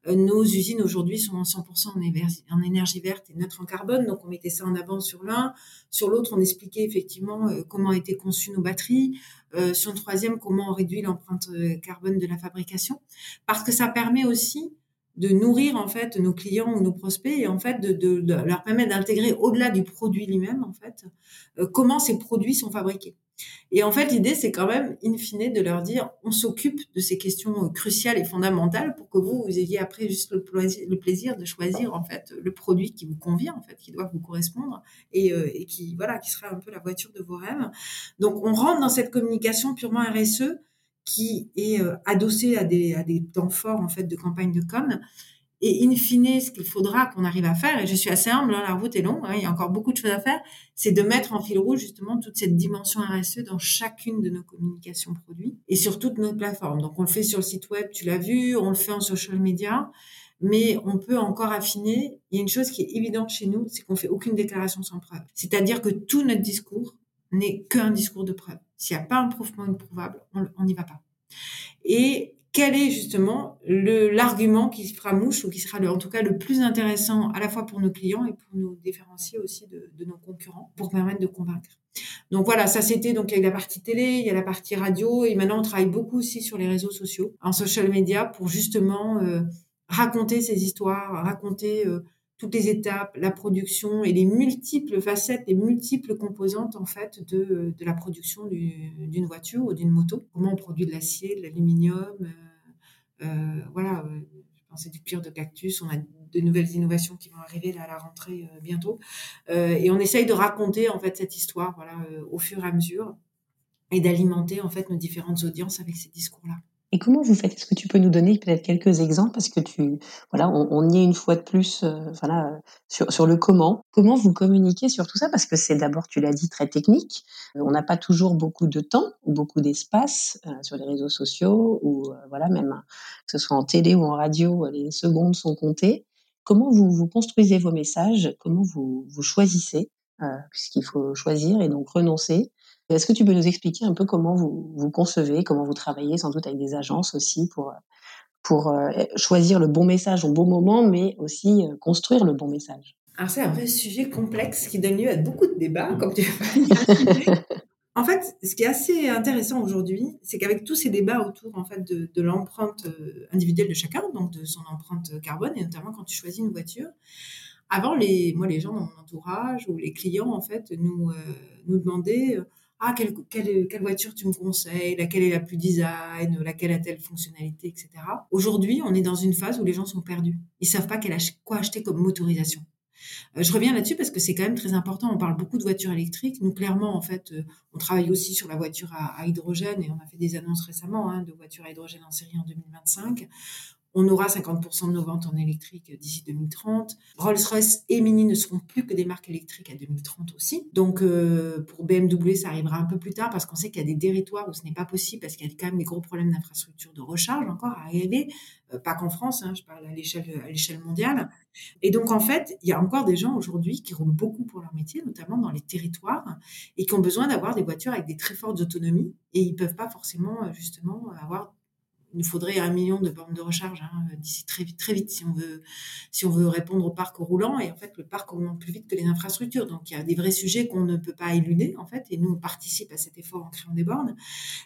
Euh, nos usines aujourd'hui sont en 100% en, énergie verte et neutre en carbone, donc on mettait ça en avant sur l'un. Sur l'autre, on expliquait effectivement euh, comment étaient conçues nos batteries. Euh, sur le troisième, comment on réduit l'empreinte carbone de la fabrication, parce que ça permet aussi de nourrir en fait nos clients ou nos prospects et en fait de, leur permettre d'intégrer au-delà du produit lui-même en fait comment ces produits sont fabriqués. Et en fait, l'idée, c'est quand même, in fine, de leur dire, on s'occupe de ces questions cruciales et fondamentales pour que vous, vous ayez après juste le plaisir, le plaisir de choisir, en fait, le produit qui vous convient, en fait, qui doit vous correspondre et, euh, et qui, voilà, qui sera un peu la voiture de vos rêves. Donc, on rentre dans cette communication purement RSE qui est euh, adossée à des, à des temps forts, en fait, de campagne de com et in fine, ce qu'il faudra qu'on arrive à faire, et je suis assez humble, hein, la route est longue, hein, il y a encore beaucoup de choses à faire, c'est de mettre en fil rouge justement toute cette dimension RSE dans chacune de nos communications produits et sur toutes nos plateformes. Donc on le fait sur le site web, tu l'as vu, on le fait en social media, mais on peut encore affiner. Il y a une chose qui est évidente chez nous, c'est qu'on fait aucune déclaration sans preuve. C'est-à-dire que tout notre discours n'est qu'un discours de preuve. S'il n'y a pas un prouvement improuvable, on n'y va pas. Et quel est justement l'argument qui fera mouche ou qui sera le, en tout cas le plus intéressant à la fois pour nos clients et pour nous différencier aussi de, de nos concurrents pour permettre de convaincre. Donc voilà, ça c'était donc il y a la partie télé, il y a la partie radio et maintenant on travaille beaucoup aussi sur les réseaux sociaux, en social media pour justement euh, raconter ces histoires, raconter euh, toutes les étapes, la production et les multiples facettes, les multiples composantes en fait de, de la production d'une voiture ou d'une moto. Comment on produit de l'acier, de l'aluminium, euh, euh voilà. Euh, je pensais du cuir de cactus. On a de nouvelles innovations qui vont arriver à la rentrée bientôt. et on essaye de raconter en fait cette histoire, voilà, au fur et à mesure, et d'alimenter en fait nos différentes audiences avec ces discours-là. Et comment vous faites? Est-ce que tu peux nous donner peut-être quelques exemples? Parce que tu voilà, on, y est une fois de plus euh, voilà sur sur le comment. Comment vous communiquez sur tout ça? Parce que c'est d'abord tu l'as dit très technique. On n'a pas toujours beaucoup de temps ou beaucoup d'espace euh, sur les réseaux sociaux ou euh, voilà même que ce soit en télé ou en radio, les secondes sont comptées. Comment vous vous construisez vos messages? Comment vous vous choisissez? Puisqu'il faut choisir et donc renoncer est-ce que tu peux nous expliquer un peu comment vous, vous concevez, comment vous travaillez, sans doute avec des agences aussi, pour, pour euh, choisir le bon message au bon moment, mais aussi euh, construire le bon message? Alors c'est un vrai sujet complexe qui donne lieu à beaucoup de débats, comme tu En fait, ce qui est assez intéressant aujourd'hui, c'est qu'avec tous ces débats autour en fait de, de l'empreinte euh, individuelle de chacun, donc de son empreinte carbone, et notamment quand tu choisis une voiture, avant les, moi les gens dans mon entourage ou les clients en fait nous nous demandaient ah, quelle, quelle, quelle, voiture tu me conseilles, laquelle est la plus design, laquelle a telle fonctionnalité, etc. Aujourd'hui, on est dans une phase où les gens sont perdus. Ils savent pas quoi acheter comme motorisation. Euh, je reviens là-dessus parce que c'est quand même très important. On parle beaucoup de voitures électriques. Nous, clairement, en fait, euh, on travaille aussi sur la voiture à, à, hydrogène et on a fait des annonces récemment hein, de voitures à hydrogène en série en 2025. On aura 50% de nos ventes en électrique d'ici 2030. Rolls-Royce et Mini ne seront plus que des marques électriques à 2030 aussi. Donc euh, pour BMW, ça arrivera un peu plus tard parce qu'on sait qu'il y a des territoires où ce n'est pas possible parce qu'il y a quand même des gros problèmes d'infrastructure de recharge encore à arriver. Euh, pas qu'en France, hein, je parle à l'échelle mondiale. Et donc en fait, il y a encore des gens aujourd'hui qui roulent beaucoup pour leur métier, notamment dans les territoires, et qui ont besoin d'avoir des voitures avec des très fortes autonomies et ils peuvent pas forcément justement avoir il nous faudrait un million de bornes de recharge hein, d'ici très vite, très vite si on veut, si on veut répondre au parc roulant. Et en fait, le parc augmente plus vite que les infrastructures. Donc, il y a des vrais sujets qu'on ne peut pas éluder, en fait. Et nous, on participe à cet effort en créant des bornes.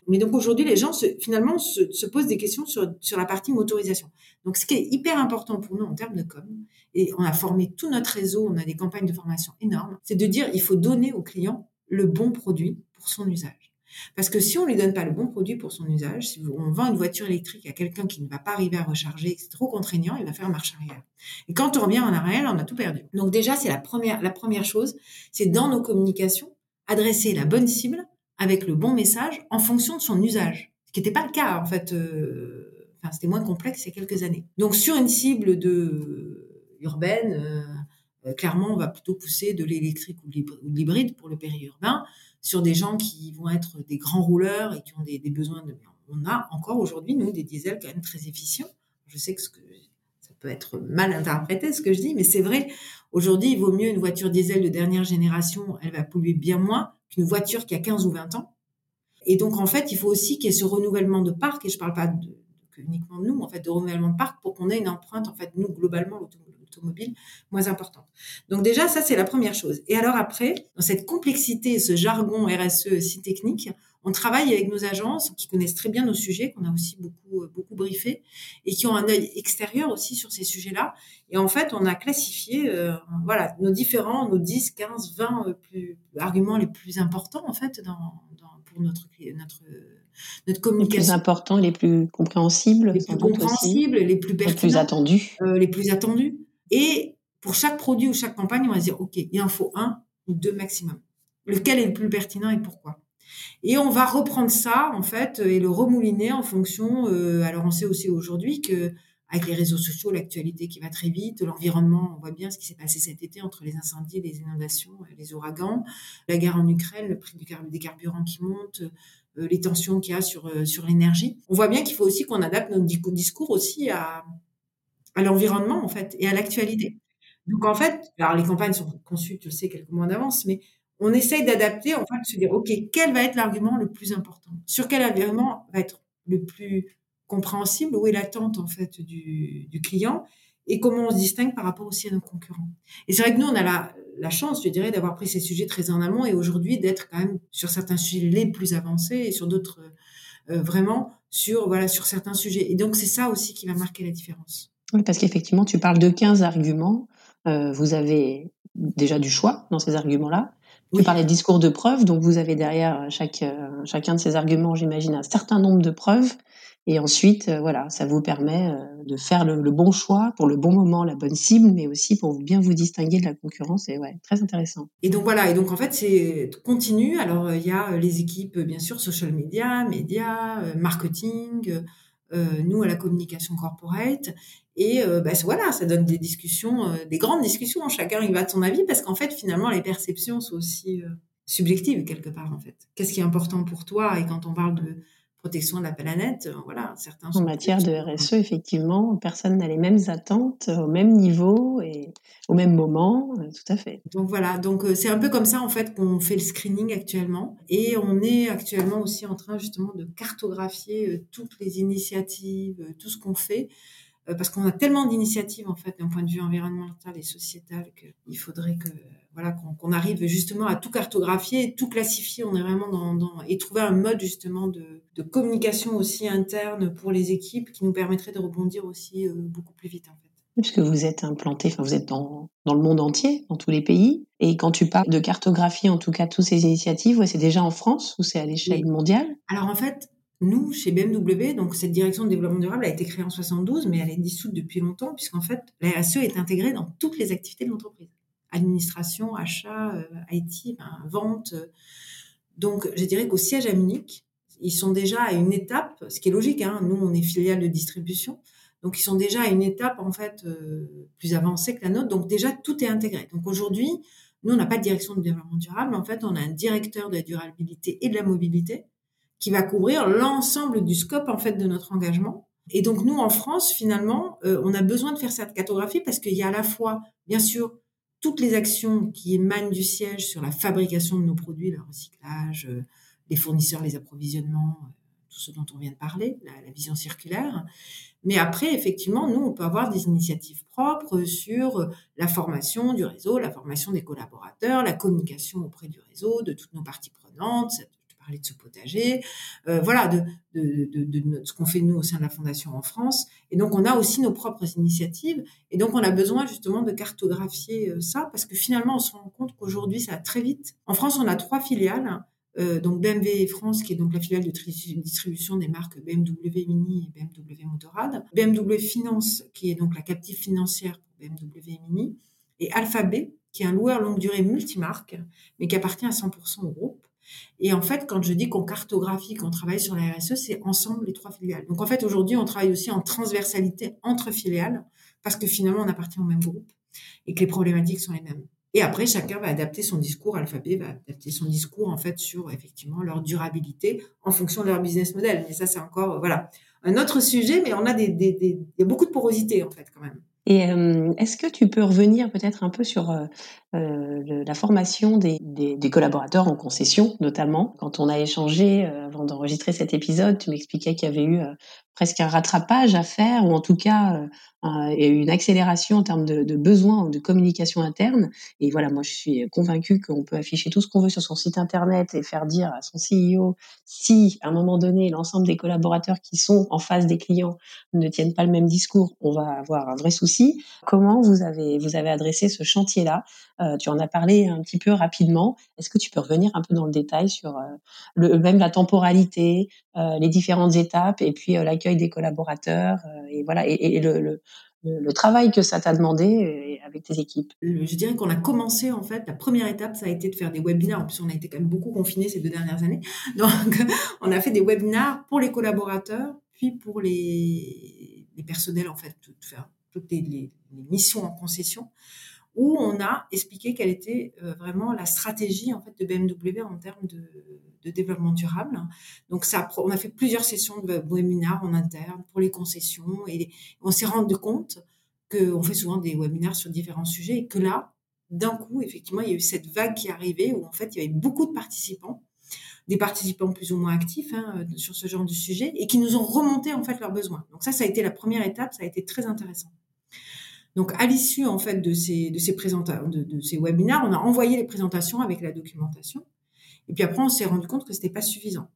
Mais donc, aujourd'hui, les gens, finalement, se, se, posent des questions sur, sur la partie motorisation. Donc, ce qui est hyper important pour nous en termes de com, et on a formé tout notre réseau, on a des campagnes de formation énormes, c'est de dire, il faut donner au client le bon produit pour son usage. Parce que si on lui donne pas le bon produit pour son usage, si on vend une voiture électrique à quelqu'un qui ne va pas arriver à recharger, c'est trop contraignant, il va faire marche arrière. Et quand on revient en arrière, on a tout perdu. Donc déjà, c'est la première, la première chose, c'est dans nos communications, adresser la bonne cible avec le bon message en fonction de son usage. Ce qui n'était pas le cas, en fait. Euh, enfin, c'était moins complexe il y a quelques années. Donc sur une cible de urbaine, euh, clairement, on va plutôt pousser de l'électrique ou de l'hybride pour le périurbain sur des gens qui vont être des grands rouleurs et qui ont des, besoins de... On a encore aujourd'hui, nous, des diesels quand même très efficients. Je sais que, ça peut être mal interprété, ce que je dis, mais c'est vrai. Aujourd'hui, il vaut mieux une voiture diesel de dernière génération, elle va polluer bien moins qu'une voiture qui a 15 ou 20 ans. Et donc, en fait, il faut aussi qu'il y ait ce renouvellement de parc, et je ne parle pas uniquement de nous, en fait, de renouvellement de parc pour qu'on ait une empreinte, en fait, nous, globalement, l'automobile, moins importante. Donc déjà, ça, c'est la première chose. Et alors après, dans cette complexité, ce jargon RSE si technique, on travaille avec nos agences qui connaissent très bien nos sujets, qu'on a aussi beaucoup, euh, beaucoup briefés, et qui ont un œil extérieur aussi sur ces sujets-là. Et en fait, on a classifié, euh, voilà, nos différents, nos 10, 15, 20 plus, arguments les plus importants, en fait, dans, dans pour notre, notre notre communication. Les plus importants, les plus compréhensibles. Les plus compréhensibles, les plus pertinents. Les plus attendus. Euh, les plus attendus. Et pour chaque produit ou chaque campagne, on va dire, OK, il en faut un ou deux maximum. Lequel est le plus pertinent et pourquoi? Et on va reprendre ça, en fait, et le remouliner en fonction. Euh, alors, on sait aussi aujourd'hui que avec les réseaux sociaux, l'actualité qui va très vite, l'environnement, on voit bien ce qui s'est passé cet été entre les incendies, les inondations, les ouragans, la guerre en Ukraine, le prix des carburants qui monte, euh, les tensions qu'il y a sur, euh, sur l'énergie. On voit bien qu'il faut aussi qu'on adapte notre discours aussi à, à l'environnement, en fait, et à l'actualité. Donc, en fait, alors les campagnes sont conçues, le sais, quelques mois d'avance, mais on essaye d'adapter, en fait, de se dire, OK, quel va être l'argument le plus important? Sur quel argument va être le plus compréhensible? Où est l'attente, en fait, du, du client? Et comment on se distingue par rapport aussi à nos concurrents? Et c'est vrai que nous, on a la, la chance, je dirais, d'avoir pris ces sujets très en amont et aujourd'hui d'être quand même sur certains sujets les plus avancés et sur d'autres euh, vraiment sur voilà sur certains sujets. Et donc c'est ça aussi qui va marquer la différence. Oui, parce qu'effectivement, tu parles de 15 arguments. Euh, vous avez déjà du choix dans ces arguments-là. Tu parlais de discours de preuve, donc vous avez derrière chaque, chacun de ces arguments, j'imagine, un certain nombre de preuves et ensuite, euh, voilà, ça vous permet euh, de faire le, bon choix pour le bon moment, la bonne cible, mais aussi pour bien vous distinguer de la concurrence. Et ouais, très intéressant. Et donc voilà, et donc en fait, c'est continu. Alors euh, il y a les équipes, bien sûr, social media, médias, marketing, nous à la communication corporate. Et bah, voilà, ça donne des discussions, des grandes discussions. Chacun il va de son avis parce qu'en fait, finalement, les perceptions sont aussi subjectives quelque part en fait. Qu'est-ce qui est important pour toi? Et quand on parle de protection de la planète, euh, voilà, certains. En matière de RSE, effectivement, personne n'a les mêmes attentes euh, au même niveau et au même moment, euh, tout à fait. Donc voilà, donc c'est un peu comme ça en fait qu'on fait le screening actuellement, et on est actuellement aussi en train justement de cartographier toutes les initiatives, tout ce qu'on fait parce qu'on a tellement d'initiatives en fait d'un point de vue environnemental et sociétal qu'il faudrait que voilà, qu'on arrive justement à tout cartographier, tout classifier. On est vraiment dans, dans et trouver un mode justement de, de, communication aussi interne pour les équipes qui nous permettrait de rebondir aussi euh, beaucoup plus vite en fait. Puisque vous êtes implanté, enfin vous êtes dans, dans le monde entier, dans tous les pays. Et quand tu parles de cartographie, en tout cas, toutes ces initiatives, ouais, c'est déjà en France ou c'est à l'échelle mondiale? Alors en fait, nous, chez BMW, donc cette direction de développement durable a été créée en 72, mais elle est dissoute depuis longtemps, puisqu'en fait, la RSE est intégrée dans toutes les activités de l'entreprise administration, achat, euh, IT, ben, vente. Donc, je dirais qu'au siège à Munich, ils sont déjà à une étape, ce qui est logique, hein, nous, on est filiale de distribution, donc ils sont déjà à une étape, en fait, euh, plus avancée que la nôtre. Donc, déjà, tout est intégré. Donc, aujourd'hui, nous, on n'a pas de direction de développement durable, en fait, on a un directeur de la durabilité et de la mobilité qui va couvrir l'ensemble du scope, en fait, de notre engagement. Et donc, nous, en France, finalement, euh, on a besoin de faire cette cartographie parce qu'il y a à la fois, bien sûr, toutes les actions qui émanent du siège sur la fabrication de nos produits, le recyclage, euh, les fournisseurs, les approvisionnements, euh, tout ce dont on vient de parler, la, vision circulaire. Mais après, effectivement, nous, on peut avoir des initiatives propres sur la formation du réseau, la formation des collaborateurs, la communication auprès du réseau, de toutes nos parties prenantes, de ce potager, euh, voilà, de, de, de, ce qu'on fait nous au sein de la Fondation en France. Et donc, on a aussi nos propres initiatives. Et donc, on a besoin justement de cartographier euh, ça parce que finalement, on se rend compte qu'aujourd'hui, ça va très vite. En France, on a trois filiales. Euh, donc BMW France, qui est donc la filiale de distribution des marques BMW Mini et BMW Motorrad, BMW Finance, qui est donc la captive financière pour BMW Mini, et Alphabet, qui est un loueur longue durée multimarque, mais qui appartient à 100% au groupe. Et en fait, quand je dis qu'on cartographie, qu'on travaille sur la RSE, c'est ensemble les trois filiales. Donc en fait, aujourd'hui, on travaille aussi en transversalité entre filiales, parce que finalement, on appartient au même groupe et que les problématiques sont les mêmes. Et après, chacun va adapter son discours, Alphabet va adapter son discours en fait sur effectivement leur durabilité en fonction de leur business model. Mais ça, c'est encore voilà un autre sujet, mais on a des, beaucoup de porosité en fait quand même. Et euh, est-ce que tu peux revenir peut-être un peu sur euh, euh, la formation des, des, des, collaborateurs en concession, notamment Quand on a échangé avant d'enregistrer cet épisode, tu m'expliquais qu'il y avait eu presque un rattrapage à faire, ou en tout cas euh, et une accélération en termes de, de besoins de communication interne. Et voilà, moi je suis convaincue qu'on peut afficher tout ce qu'on veut sur son site internet et faire dire à son CEO si à un moment donné l'ensemble des collaborateurs qui sont en face des clients ne tiennent pas le même discours, on va avoir un vrai souci. Comment vous avez vous avez adressé ce chantier-là? euh, Tu en as parlé un petit peu rapidement. Est-ce que tu peux revenir un peu dans le détail sur euh, le, même la temporalité, euh, les différentes étapes et puis l'accueil des collaborateurs et voilà et, le, travail que ça t'a demandé avec tes équipes? Je dirais qu'on a commencé en fait, la première étape, ça a été de faire des webinaires. En plus, on a été quand même beaucoup confinés ces deux dernières années. Donc, on a fait des webinaires pour les collaborateurs, puis pour les, personnels en fait, faire toutes les, missions en concession où on a expliqué quelle était euh, vraiment la stratégie en fait de BMW en termes de, développement durable. Donc ça, on a fait plusieurs sessions de webinaires en interne pour les concessions et on s'est rendu compte qu'on fait souvent des webinaires sur différents sujets et que là, d'un coup, effectivement, il y a eu cette vague qui est arrivée où en fait il y avait beaucoup de participants, des participants plus ou moins actifs hein, sur ce genre de sujet et qui nous ont remonté en fait leurs besoins. Donc ça, ça a été la première étape, ça a été très intéressant. Donc, à l'issue en fait de ces de webinaires, on a envoyé les présentations avec la documentation. Et puis après, on s'est rendu compte que c'était pas suffisant.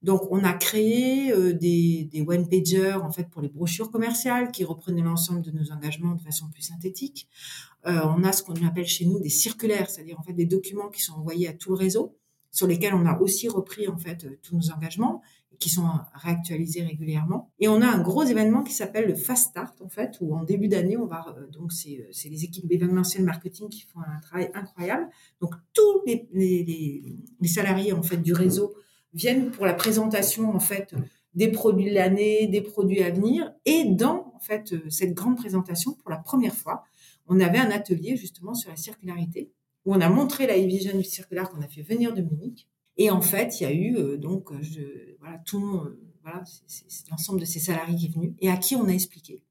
Donc, on a créé euh, des, des one pagers en fait pour les brochures commerciales qui reprenaient l'ensemble de nos engagements de façon plus synthétique. Euh, on a ce qu'on appelle chez nous des circulaires, c'est-à-dire en fait des documents qui sont envoyés à tout le réseau, sur lesquels on a aussi repris en fait euh, tous nos engagements qui sont réactualisés régulièrement. Et on a un gros événement qui s'appelle le Fast Start, en fait, où en début d'année, on va, euh, donc c'est, c'est les équipes d'événementiel marketing qui font un travail incroyable. Donc tous les, les, les, salariés, en fait, du réseau viennent pour la présentation, en fait, des produits de l'année, des produits à venir. Et dans, en fait, euh, cette grande présentation, pour la première fois, on avait un atelier, justement, sur la circularité, où on a montré la vision du circulaire qu'on a fait venir de Munich et en fait, il y a eu euh, donc je, voilà tout euh, voilà c'est l'ensemble de ces salariés qui est venu et à qui on a expliqué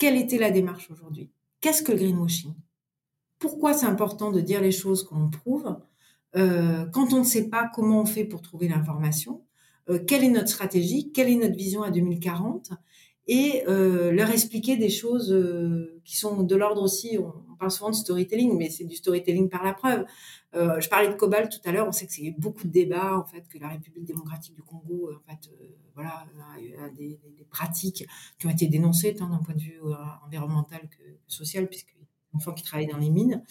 quelle était la démarche aujourd'hui. Qu'est-ce que le greenwashing Pourquoi c'est important de dire les choses qu'on prouve euh, quand on ne sait pas comment on fait pour trouver l'information euh, Quelle est notre stratégie Quelle est notre vision à 2040 et euh, leur expliquer des choses euh, qui sont de l'ordre aussi, on, parle souvent de storytelling, mais c'est du storytelling par la preuve. Euh, je parlais de Cobalt tout à l'heure, on sait que c'est beaucoup de débats, en fait, que la République démocratique du Congo, en fait, voilà, a, des, des, pratiques qui ont été dénoncées tant d'un point de vue environnemental que social, puisque enfants qui travaillent dans les mines.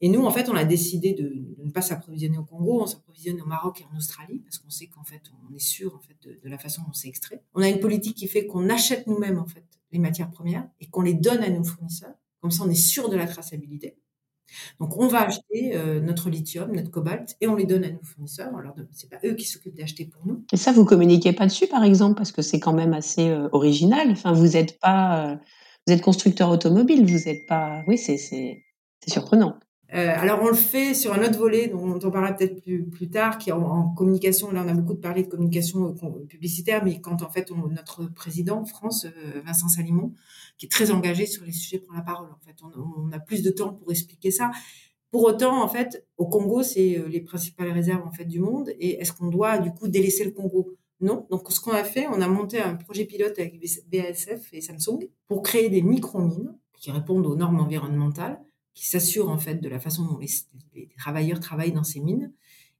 Et nous, en fait, on a décidé de, ne pas s'approvisionner au Congo, on s'approvisionne au Maroc et en Australie, parce qu'on sait qu'en fait, on est sûr en fait de, la façon dont c'est extrait. On a une politique qui fait qu'on achète nous-mêmes en fait les matières premières et qu'on les donne à nos fournisseurs. Comme ça, on est sûr de la traçabilité. Donc, on va acheter euh, notre lithium, notre cobalt, et on les donne à nos fournisseurs. Alors, c'est pas eux qui s'occupent d'acheter pour nous. Et ça, vous communiquez pas dessus, par exemple, parce que c'est quand même assez euh, original. Enfin, vous n'êtes pas euh, vous êtes constructeur automobile, vous n'êtes pas. Oui, c'est surprenant. Euh, alors on le fait sur un autre volet dont on parlera peut-être plus, tard, qui est en, communication. Là, on a beaucoup parlé de communication euh, publicitaire, mais quand en fait notre président France, euh, Vincent Salimon, qui est très engagé sur les sujets, prend la parole. En fait, on, on a plus de temps pour expliquer ça. Pour autant, en fait, au Congo, c'est les principales réserves en fait du monde. Et est-ce qu'on doit du coup délaisser le Congo? Non. Donc, ce qu'on a fait, on a monté un projet pilote avec BASF et Samsung pour créer des micro-mines qui répondent aux normes environnementales, qui s'assurent en fait de la façon dont les, travailleurs travaillent dans ces mines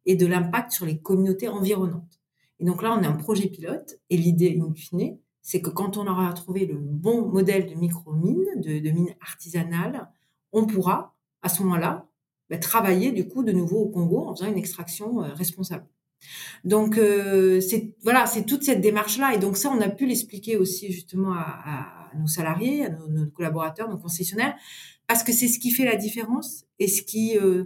et de l'impact sur les communautés environnantes. Et donc là, on a un projet pilote et l'idée, in fine, c'est que quand on aura trouvé le bon modèle de micro-mine, de, mine artisanale, on pourra, à ce moment-là, bah, travailler du coup de nouveau au Congo en faisant une extraction euh, responsable. Donc euh, c'est voilà, c'est toute cette démarche là et donc ça on a pu l'expliquer aussi justement à, nos salariés, à nos, collaborateurs, nos concessionnaires parce que c'est ce qui fait la différence et ce qui euh,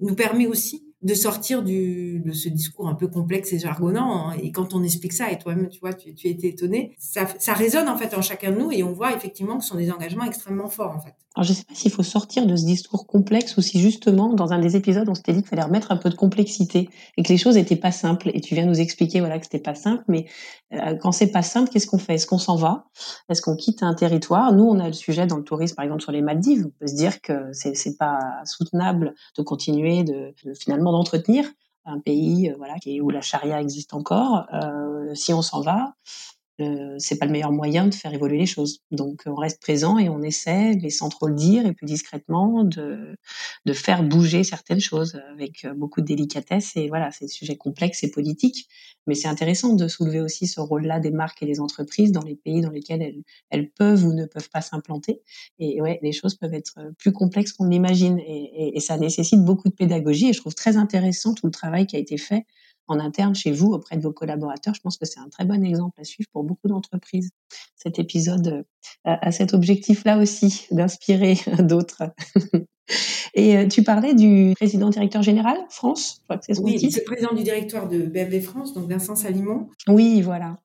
nous permet aussi de sortir du, de ce discours un peu complexe et jargonnant. Hein. Et quand on explique ça, et toi-même, tu vois, tu, tu été étonné, ça, ça résonne en fait en chacun de nous et on voit effectivement que ce sont des engagements extrêmement forts en fait. Alors je ne sais pas s'il faut sortir de ce discours complexe ou si justement dans un des épisodes on s'était dit qu'il fallait remettre un peu de complexité et que les choses n'étaient pas simples. Et tu viens nous expliquer voilà que c'était pas simple, mais euh, quand c'est pas simple, qu'est-ce qu'on fait? Est-ce qu'on s'en va? Est-ce qu'on quitte un territoire? Nous, on a le sujet dans le tourisme, par exemple sur les Maldives. On peut se dire que c'est c'est pas soutenable de continuer de, finalement d'entretenir un pays euh, voilà qui, où la charia existe encore. Euh, si on s'en va, c'est pas le meilleur moyen de faire évoluer les choses. Donc on reste présent et on essaie, mais sans trop le dire et plus discrètement, de, de faire bouger certaines choses avec beaucoup de délicatesse. Et voilà, c'est un sujet complexe et politique, mais c'est intéressant de soulever aussi ce rôle-là des marques et des entreprises dans les pays dans lesquels elles, elles peuvent ou ne peuvent pas s'implanter. Et ouais, les choses peuvent être plus complexes qu'on l'imagine et ça nécessite beaucoup de pédagogie. Et je trouve très intéressant tout le travail qui a été fait en interne chez vous, auprès de vos collaborateurs. Je pense que c'est un très bon exemple à suivre pour beaucoup d'entreprises. Cet épisode euh, a cet objectif-là aussi, d'inspirer d'autres. Et euh, tu parlais du président directeur général France, je crois que c'est son Oui, c'est le président du directoire de BMW France, donc Vincent Salimon. Oui, voilà.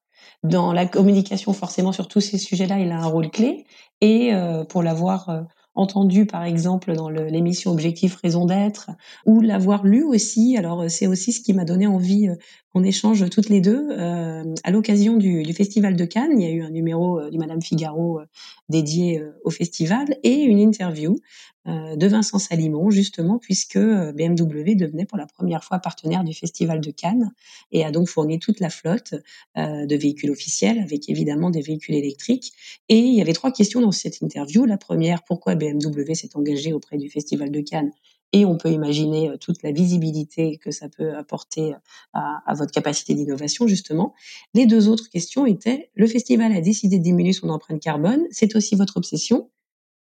Dans la communication, forcément, sur tous ces sujets-là, il a un rôle clé. Et euh, pour l'avoir entendu par exemple dans l'émission Objectif Raison d'être ou l'avoir lu aussi. Alors c'est aussi ce qui m'a donné envie euh, qu'on échange toutes les deux euh, à l'occasion du, Festival de Cannes. Il y a eu un numéro euh, du Madame Figaro dédié au festival et une interview de Vincent Salimon justement puisque BMW devenait pour la première fois partenaire du Festival de Cannes et a donc fourni toute la flotte de véhicules officiels avec évidemment des véhicules électriques. Et il y avait trois questions dans cette interview. La première, pourquoi BMW s'est engagé auprès du Festival de Cannes et on peut imaginer euh, toute la visibilité que ça peut apporter euh, à, votre capacité d'innovation, justement. Les deux autres questions étaient, le festival a décidé de diminuer son empreinte carbone, c'est aussi votre obsession.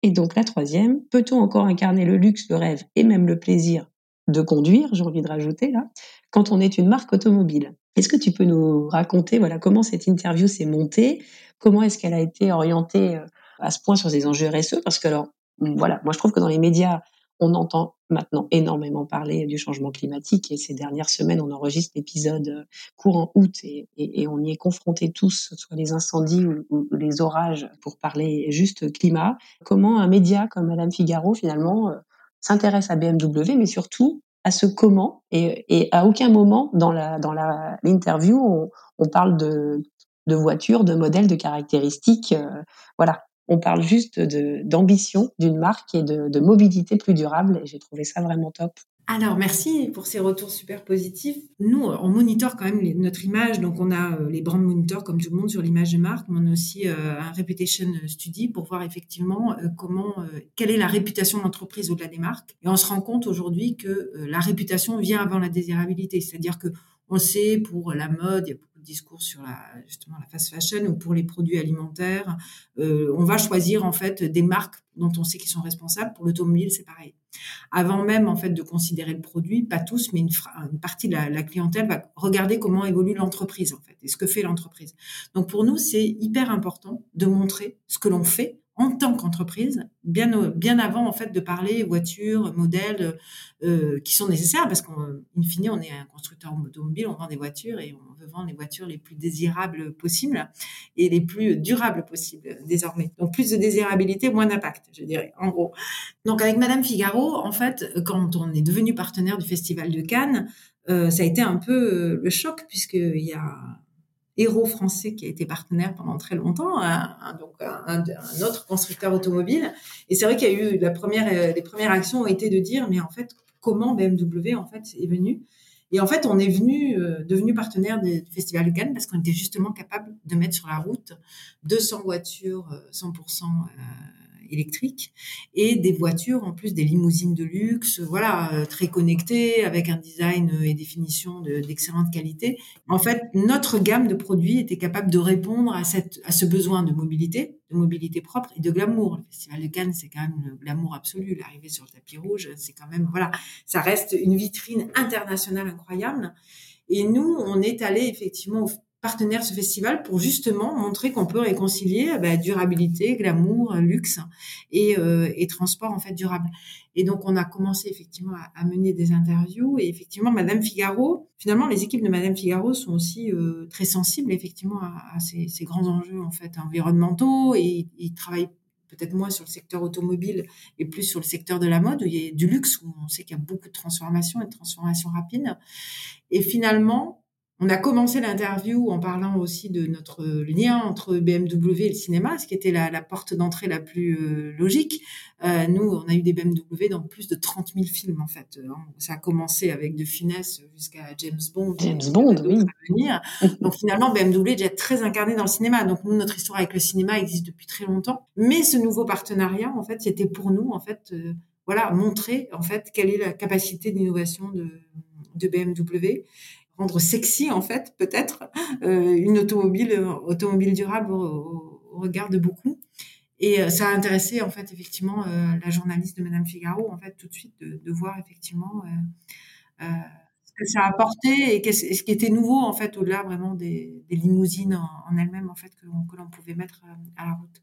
Et donc la troisième, peut-on encore incarner le luxe, le rêve et même le plaisir de conduire, j'ai envie de rajouter là, quand on est une marque automobile? Est-ce que tu peux nous raconter voilà comment cette interview s'est montée? Comment est-ce qu'elle a été orientée euh, à ce point sur des enjeux RSE Parce que alors, voilà, moi je trouve que dans les médias, on entend maintenant énormément parler du changement climatique et ces dernières semaines, on enregistre l'épisode euh, courant août et, on y est confrontés tous, soit les incendies ou, les orages, pour parler juste climat. Comment un média comme Madame Figaro finalement euh, s'intéresse à BMW, mais surtout à ce comment et, à aucun moment dans la dans l'interview on, on, parle de de voitures, de modèles, de caractéristiques. Euh, voilà, on parle juste d'ambition d'une marque et de, mobilité plus durable. J'ai trouvé ça vraiment top. Alors, merci pour ces retours super positifs. Nous, on monitore quand même notre image. Donc, on a euh, les brand monitors, comme tout le monde, sur l'image de marque. Mais on a aussi euh, un reputation study pour voir effectivement euh, comment, quelle est la réputation de l'entreprise au-delà des marques. Et on se rend compte aujourd'hui que la réputation vient avant la désirabilité. C'est-à-dire que on sait pour la mode, il y a beaucoup de discours sur la, justement la fast fashion ou pour les produits alimentaires, euh, on va choisir en fait des marques dont on sait qu'ils sont responsables. Pour l'automobile, c'est pareil. Avant même en fait de considérer le produit, pas tous, mais une, partie de la, la, clientèle va regarder comment évolue l'entreprise en fait et ce que fait l'entreprise. Donc pour nous, c'est hyper important de montrer ce que l'on fait en tant qu'entreprise, bien bien avant en fait de parler voitures, modèles euh, qui sont nécessaires parce qu'en fine on est un constructeur automobile, on vend des voitures et on veut vendre les voitures les plus désirables possibles et les plus durables possibles désormais. Donc plus de désirabilité, moins d'impact, je dirais en gros. Donc avec Madame Figaro, en fait, quand on est devenu partenaire du Festival de Cannes, euh, ça a été un peu euh, le choc puisqu'il y a héros français qui a été partenaire pendant très longtemps, un, donc un, autre constructeur automobile. Et c'est vrai qu'il y a eu la première, euh, les premières actions ont été de dire, mais en fait, comment BMW en fait est venu? Et en fait, on est venu, euh, devenu partenaire du Festival de Cannes parce qu'on était justement capable de mettre sur la route 200 voitures 100% électriques et des voitures, en plus des limousines de luxe, voilà, euh, très connectées, avec un design et des finitions d'excellente qualité. En fait, notre gamme de produits était capable de répondre à, cette, à ce besoin de mobilité, de mobilité propre et de glamour. Le Festival de Cannes, c'est quand même le glamour absolu. L'arrivée sur le tapis rouge, c'est quand même, voilà, ça reste une vitrine internationale incroyable. Et nous, on est allé effectivement partenaire ce festival pour justement montrer qu'on peut réconcilier bah, durabilité, glamour, luxe et, euh, et, transport en fait durable. Et donc on a commencé effectivement à, mener des interviews et effectivement Madame Figaro, finalement les équipes de Madame Figaro sont aussi euh, très sensibles effectivement à, ces, ces, grands enjeux en fait environnementaux et ils travaillent peut-être moins sur le secteur automobile et plus sur le secteur de la mode où il y a du luxe où on sait qu'il y a beaucoup de transformations et de transformations rapides. Et finalement, on a commencé l'interview en parlant aussi de notre lien entre BMW et le cinéma, ce qui était la, porte d'entrée la plus euh, logique. Euh, nous, on a eu des BMW dans plus de 30 000 films, en fait. Hein. Ça a commencé avec de finesse jusqu'à James Bond. James Bond, oui. Donc finalement, BMW est déjà très incarné dans le cinéma. Donc nous, notre histoire avec le cinéma existe depuis très longtemps. Mais ce nouveau partenariat, en fait, c'était pour nous, en fait, euh, voilà, montrer, en fait, quelle est la capacité d'innovation de, de BMW rendre sexy en fait peut-être euh, une automobile automobile durable au, regard de beaucoup et euh, ça a intéressé en fait effectivement euh, la journaliste de Madame Figaro en fait tout de suite de, voir effectivement ce que ça a apporté et ce qui était nouveau en fait au-delà vraiment des, limousines en, elles-mêmes en fait que, l'on pouvait mettre à la route.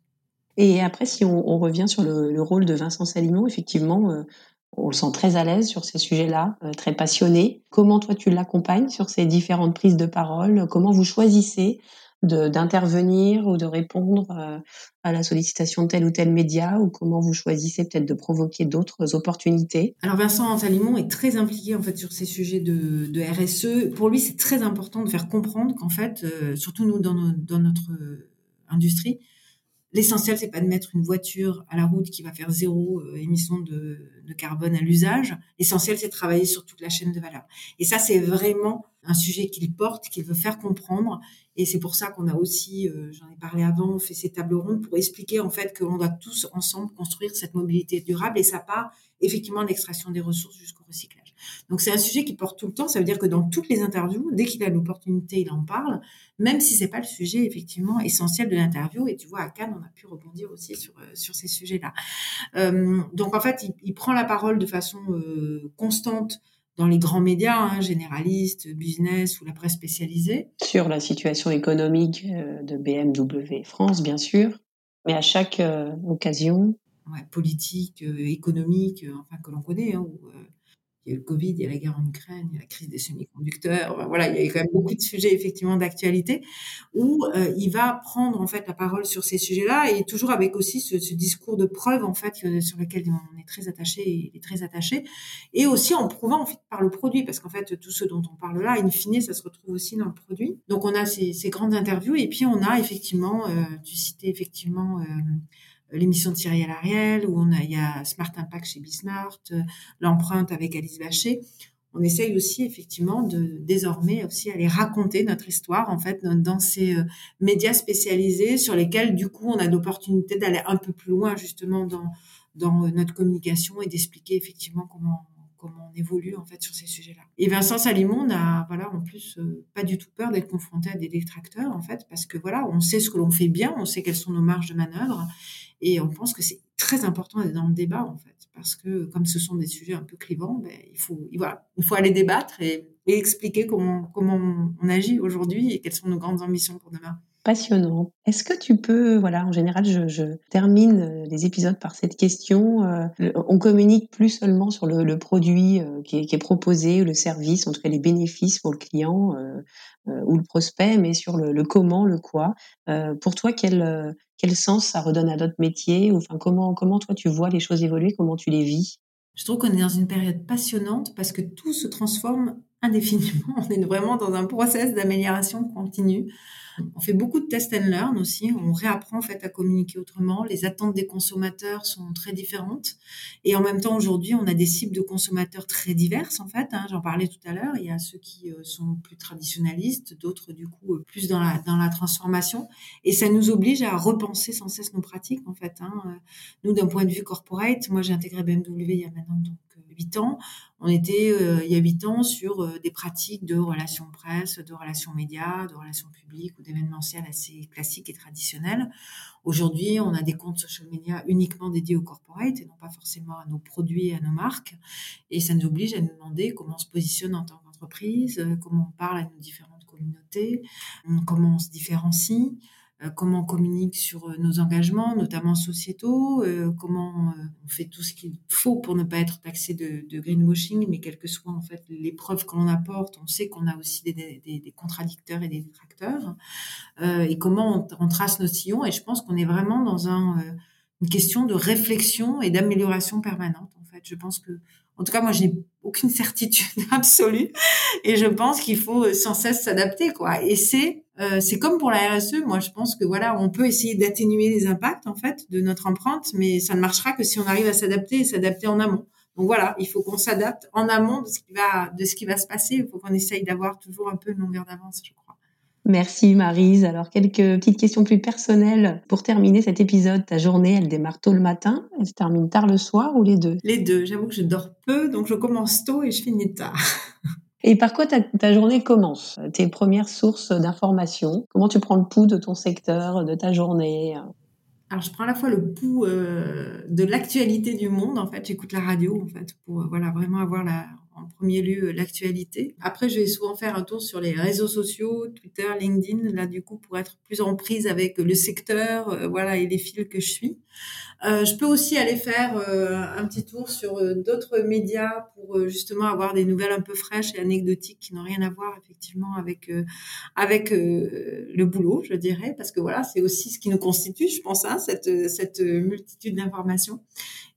Et après, si on, revient sur le, le, rôle de Vincent Salimon, effectivement, on le sent très à l'aise sur ces sujets-là, euh, très passionné. Comment toi tu l'accompagnes sur ces différentes prises de parole? Comment vous choisissez d'intervenir ou de répondre euh, à la sollicitation de tel ou tel média? Ou comment vous choisissez peut-être de provoquer d'autres opportunités? Alors Vincent Salimon est très impliqué en fait sur ces sujets de, de RSE. Pour lui, c'est très important de faire comprendre qu'en fait, euh, surtout nous dans, dans notre industrie, L'essentiel, c'est pas de mettre une voiture à la route qui va faire zéro euh, émission de, de, carbone à l'usage. L'essentiel, c'est de travailler sur toute la chaîne de valeur. Et ça, c'est vraiment un sujet qu'il porte, qu'il veut faire comprendre. Et c'est pour ça qu'on a aussi, euh, j'en ai parlé avant, fait ces tables rondes pour expliquer en fait qu'on doit tous ensemble construire cette mobilité durable. Et ça part effectivement de l'extraction des ressources jusqu'au recyclage. Donc c'est un sujet qui porte tout le temps. Ça veut dire que dans toutes les interviews, dès qu'il a l'opportunité, il en parle, même si c'est pas le sujet effectivement essentiel de l'interview. Et tu vois, à Cannes, on a pu rebondir aussi sur euh, sur ces sujets-là. Euh, donc en fait, il, prend la parole de façon euh, constante dans les grands médias, hein, généralistes, business ou la presse spécialisée. Sur la situation économique de BMW France, bien sûr, mais à chaque occasion. Ouais, politique, économique, enfin que l'on connaît, hein, il y a le Covid, il y a la guerre en Ukraine, il y a la crise des semi-conducteurs. Voilà, il y a quand même beaucoup de sujets effectivement d'actualité où euh, il va prendre en fait la parole sur ces sujets-là et toujours avec aussi ce, discours de preuve en fait sur lequel on est très attaché et très attaché et aussi en prouvant en fait par le produit parce qu'en fait tout ce dont on parle là, in fine, ça se retrouve aussi dans le produit. Donc on a ces, grandes interviews et puis on a effectivement, euh, tu citais effectivement euh, l'émission de Cyril Ariel, où on a, il y a Smart Impact chez Bismart, euh, l'empreinte avec Alice Vacher. On essaye aussi effectivement de désormais aussi aller raconter notre histoire en fait dans, ces euh, médias spécialisés sur lesquels du coup on a l'opportunité d'aller un peu plus loin justement dans dans notre communication et d'expliquer effectivement comment comment on évolue en fait sur ces sujets-là. Et Vincent Salimon n'a voilà en plus euh, pas du tout peur d'être confronté à des détracteurs en fait parce que voilà on sait ce que l'on fait bien, on sait quelles sont nos marges de manœuvre et on pense que c'est très important d'être dans le débat, en fait, parce que comme ce sont des sujets un peu clivants, ben, il, faut, voilà, il faut aller débattre et, expliquer comment, comment on agit aujourd'hui et quelles sont nos grandes ambitions pour demain. Passionnant. Est-ce que tu peux, voilà, en général, je, je, termine euh, les épisodes par cette question. Euh, on communique plus seulement sur le, le produit euh, qui, est, qui, est, proposé, le service, en tout cas les bénéfices pour le client euh, ou le prospect, mais sur le, le comment, le quoi. pour toi, quel, quel sens ça redonne à notre métier Enfin, comment, comment toi tu vois les choses évoluer? Comment tu les vis? Je trouve qu'on est dans une période passionnante parce que tout se transforme indéfiniment. On est vraiment dans un process d'amélioration continue. On fait beaucoup de test and learn aussi. On réapprend en fait à communiquer autrement. Les attentes des consommateurs sont très différentes. Et en même temps, aujourd'hui, on a des cibles de consommateurs très diverses en fait. Hein. J'en parlais tout à l'heure. Il y a ceux qui euh, sont plus traditionnalistes, d'autres du coup euh, plus dans la dans la transformation. Et ça nous oblige à repenser sans cesse nos pratiques en fait. Hein. Euh, nous, d'un point de vue corporate, moi j'ai intégré BMW il y a maintenant On était il y a huit ans sur des pratiques de relations presse, de relations médias, de relations publiques ou d'événementiel assez classiques et traditionnels. Aujourd'hui, on a des comptes social media uniquement dédiés aux corporate et non pas forcément à nos produits et à nos marques. Et ça nous oblige à nous demander comment on se positionne en tant qu'entreprise, comment on parle à nos différentes communautés, comment on se différencie. Euh, comment on communique sur euh, nos engagements, notamment sociétaux, euh, comment on fait tout ce qu'il faut pour ne pas être taxé de, de, greenwashing, mais quelles que soient en fait les preuves que l'on apporte, on sait qu'on a aussi des, des, des, contradicteurs et des détracteurs, et comment on, trace nos sillons. Et je pense qu'on est vraiment dans un, une question de réflexion et d'amélioration permanente. En fait, je pense que en tout cas, moi, j'ai aucune certitude absolue, et je pense qu'il faut sans cesse s'adapter, quoi. Et c'est euh, c'est comme pour la RSE. Moi, je pense que voilà, on peut essayer d'atténuer les impacts en fait de notre empreinte, mais ça ne marchera que si on arrive à s'adapter et s'adapter en amont. Donc voilà, il faut qu'on s'adapte en amont de ce qui va de ce qui va se passer. Il faut qu'on essaye d'avoir toujours un peu une longueur d'avance, je crois. Merci Marise. Alors quelques petites questions plus personnelles pour terminer cet épisode. Ta journée, elle démarre tôt le matin, elle se termine tard le soir ou les deux? Les deux. J'avoue que je dors peu, donc je commence tôt et je finis tard. Et par quoi ta, journée commence? Tes premières sources d'informations? Comment tu prends le pouls de ton secteur, de ta journée? Alors, je prends à la fois le pouls euh, de l'actualité du monde. En fait, j'écoute la radio, en fait, pour euh, voilà vraiment avoir la, en premier lieu l'actualité. Après, je vais souvent faire un tour sur les réseaux sociaux, Twitter, LinkedIn, là du coup pour être plus en prise avec le secteur, euh, voilà et les fils que je suis. Euh, je peux aussi aller faire euh, un petit tour sur euh, d'autres médias pour justement avoir des nouvelles un peu fraîches et anecdotiques qui n'ont rien à voir effectivement avec avec le boulot, je dirais, parce que voilà, c'est aussi ce qui nous constitue, je pense, hein, cette cette multitude d'informations.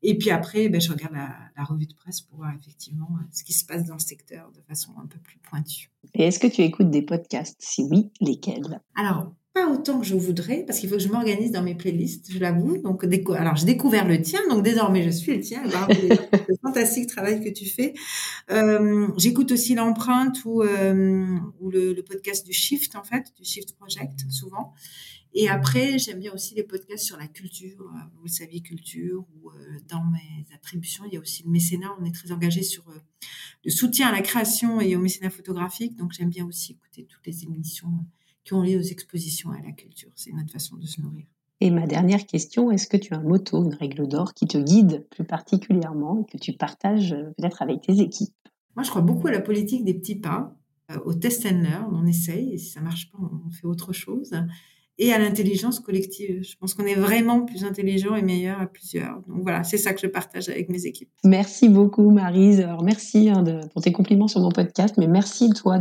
Et puis après, ben, je regarde la, la, revue de presse pour voir effectivement ce qui se passe dans le secteur de façon un peu plus pointue. Et est-ce que tu écoutes des podcasts? Si oui, lesquels? Alors, pas autant que je voudrais parce qu'il faut que je m'organise dans mes playlists, je l'avoue. Donc, alors j'ai découvert le tien, donc désormais je suis le tien. le fantastique travail que tu fais. Euh, J'écoute aussi l'empreinte ou, euh, ou le, podcast du Shift en fait, du Shift Project souvent. Et après, j'aime bien aussi les podcasts sur la culture, euh, vous le savez, culture, ou dans mes attributions, il y a aussi le mécénat. On est très engagé sur le soutien à la création et au mécénat photographique. Donc, j'aime bien aussi écouter toutes les émissions qui ont lieu aux expositions à la culture. C'est notre façon de se nourrir. Et ma dernière question, est-ce que tu as un motto, une règle d'or qui te guide plus particulièrement et que tu partages peut-être avec tes équipes? Moi, je crois beaucoup à la politique des petits pas, au test and learn. On essaye et si ça marche pas, on fait autre chose et à l'intelligence collective. Je pense qu'on est vraiment plus intelligent et meilleur à plusieurs. Donc voilà, c'est ça que je partage avec mes équipes. Merci beaucoup Marise. Alors merci hein, de, pour tes compliments sur mon podcast, mais merci toi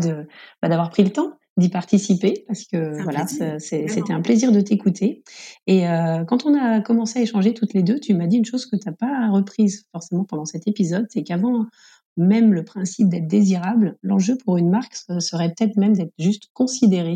bah, d'avoir pris le temps d'y participer parce que voilà, c'était un plaisir de t'écouter. Et euh, quand on a commencé à échanger toutes les deux, tu m'as dit une chose que tu n'as pas reprise forcément pendant cet épisode, c'est qu'avant même le principe d'être désirable, l'enjeu pour une marque serait peut-être même d'être juste considéré.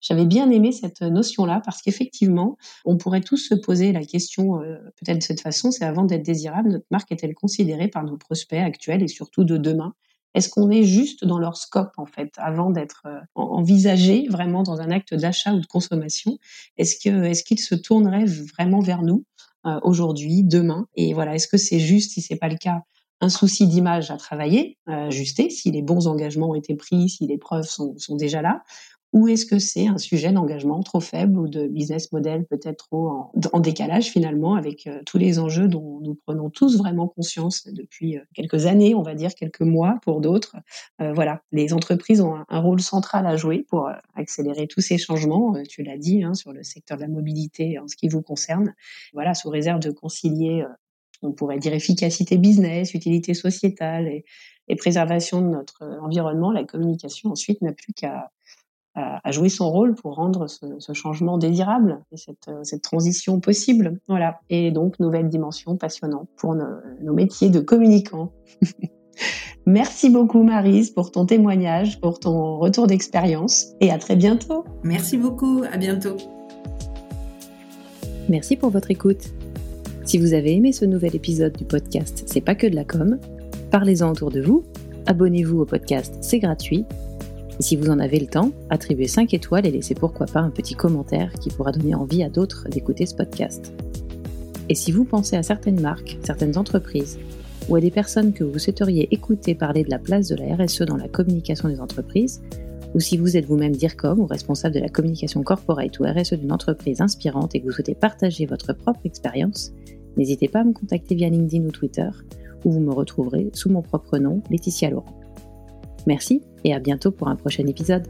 J'avais bien aimé cette notion-là parce qu'effectivement, on pourrait tous se poser la question euh, peut-être de cette façon, c'est avant d'être désirable, notre marque est-elle considérée par nos prospects actuels et surtout de demain? Est-ce qu'on est juste dans leur scope en fait avant d'être euh, envisagé vraiment dans un acte d'achat ou de consommation? Est-ce que est-ce qu'ils se tourneraient vraiment vers nous euh, aujourd'hui, demain? Et voilà, est-ce que c'est juste si c'est pas le cas un souci d'image à travailler, à ajuster, si les bons engagements ont été pris, si les preuves sont, sont déjà là, ou est-ce que c'est un sujet d'engagement trop faible ou de business model peut-être trop en, décalage finalement avec euh, tous les enjeux dont nous prenons tous vraiment conscience depuis euh, quelques années, on va dire quelques mois pour d'autres. Euh, voilà, les entreprises ont un, rôle central à jouer pour euh, accélérer tous ces changements. Tu l'as dit hein, sur le secteur de la mobilité en ce qui vous concerne. Voilà, sous réserve de concilier, on pourrait dire efficacité business, utilité sociétale et préservation de notre environnement, la communication ensuite n'a plus qu'à à, jouer son rôle pour rendre ce, ce changement désirable et cette, euh, cette, transition possible. Voilà. Et donc, nouvelle dimension passionnante pour nos, nos métiers de communicants. Merci beaucoup Marise pour ton témoignage, pour ton retour d'expérience et à très bientôt. Merci beaucoup, à bientôt. Merci pour votre écoute. Si vous avez aimé ce nouvel épisode du podcast C'est pas que de la com, parlez-en autour de vous, abonnez-vous au podcast, c'est gratuit. Si vous en avez le temps, attribuez 5 étoiles et laissez pourquoi pas un petit commentaire qui pourra donner envie à d'autres d'écouter ce podcast. Et si vous pensez à certaines marques, certaines entreprises, ou à des personnes que vous souhaiteriez écouter parler de la place de la RSE dans la communication des entreprises, ou si vous êtes vous-même DIRCOM ou responsable de la communication corporate ou RSE d'une entreprise inspirante et que vous souhaitez partager votre propre expérience, n'hésitez pas à me contacter via LinkedIn ou Twitter, où vous me retrouverez sous mon propre nom, Laetitia Laurent. Merci et à bientôt pour un prochain épisode.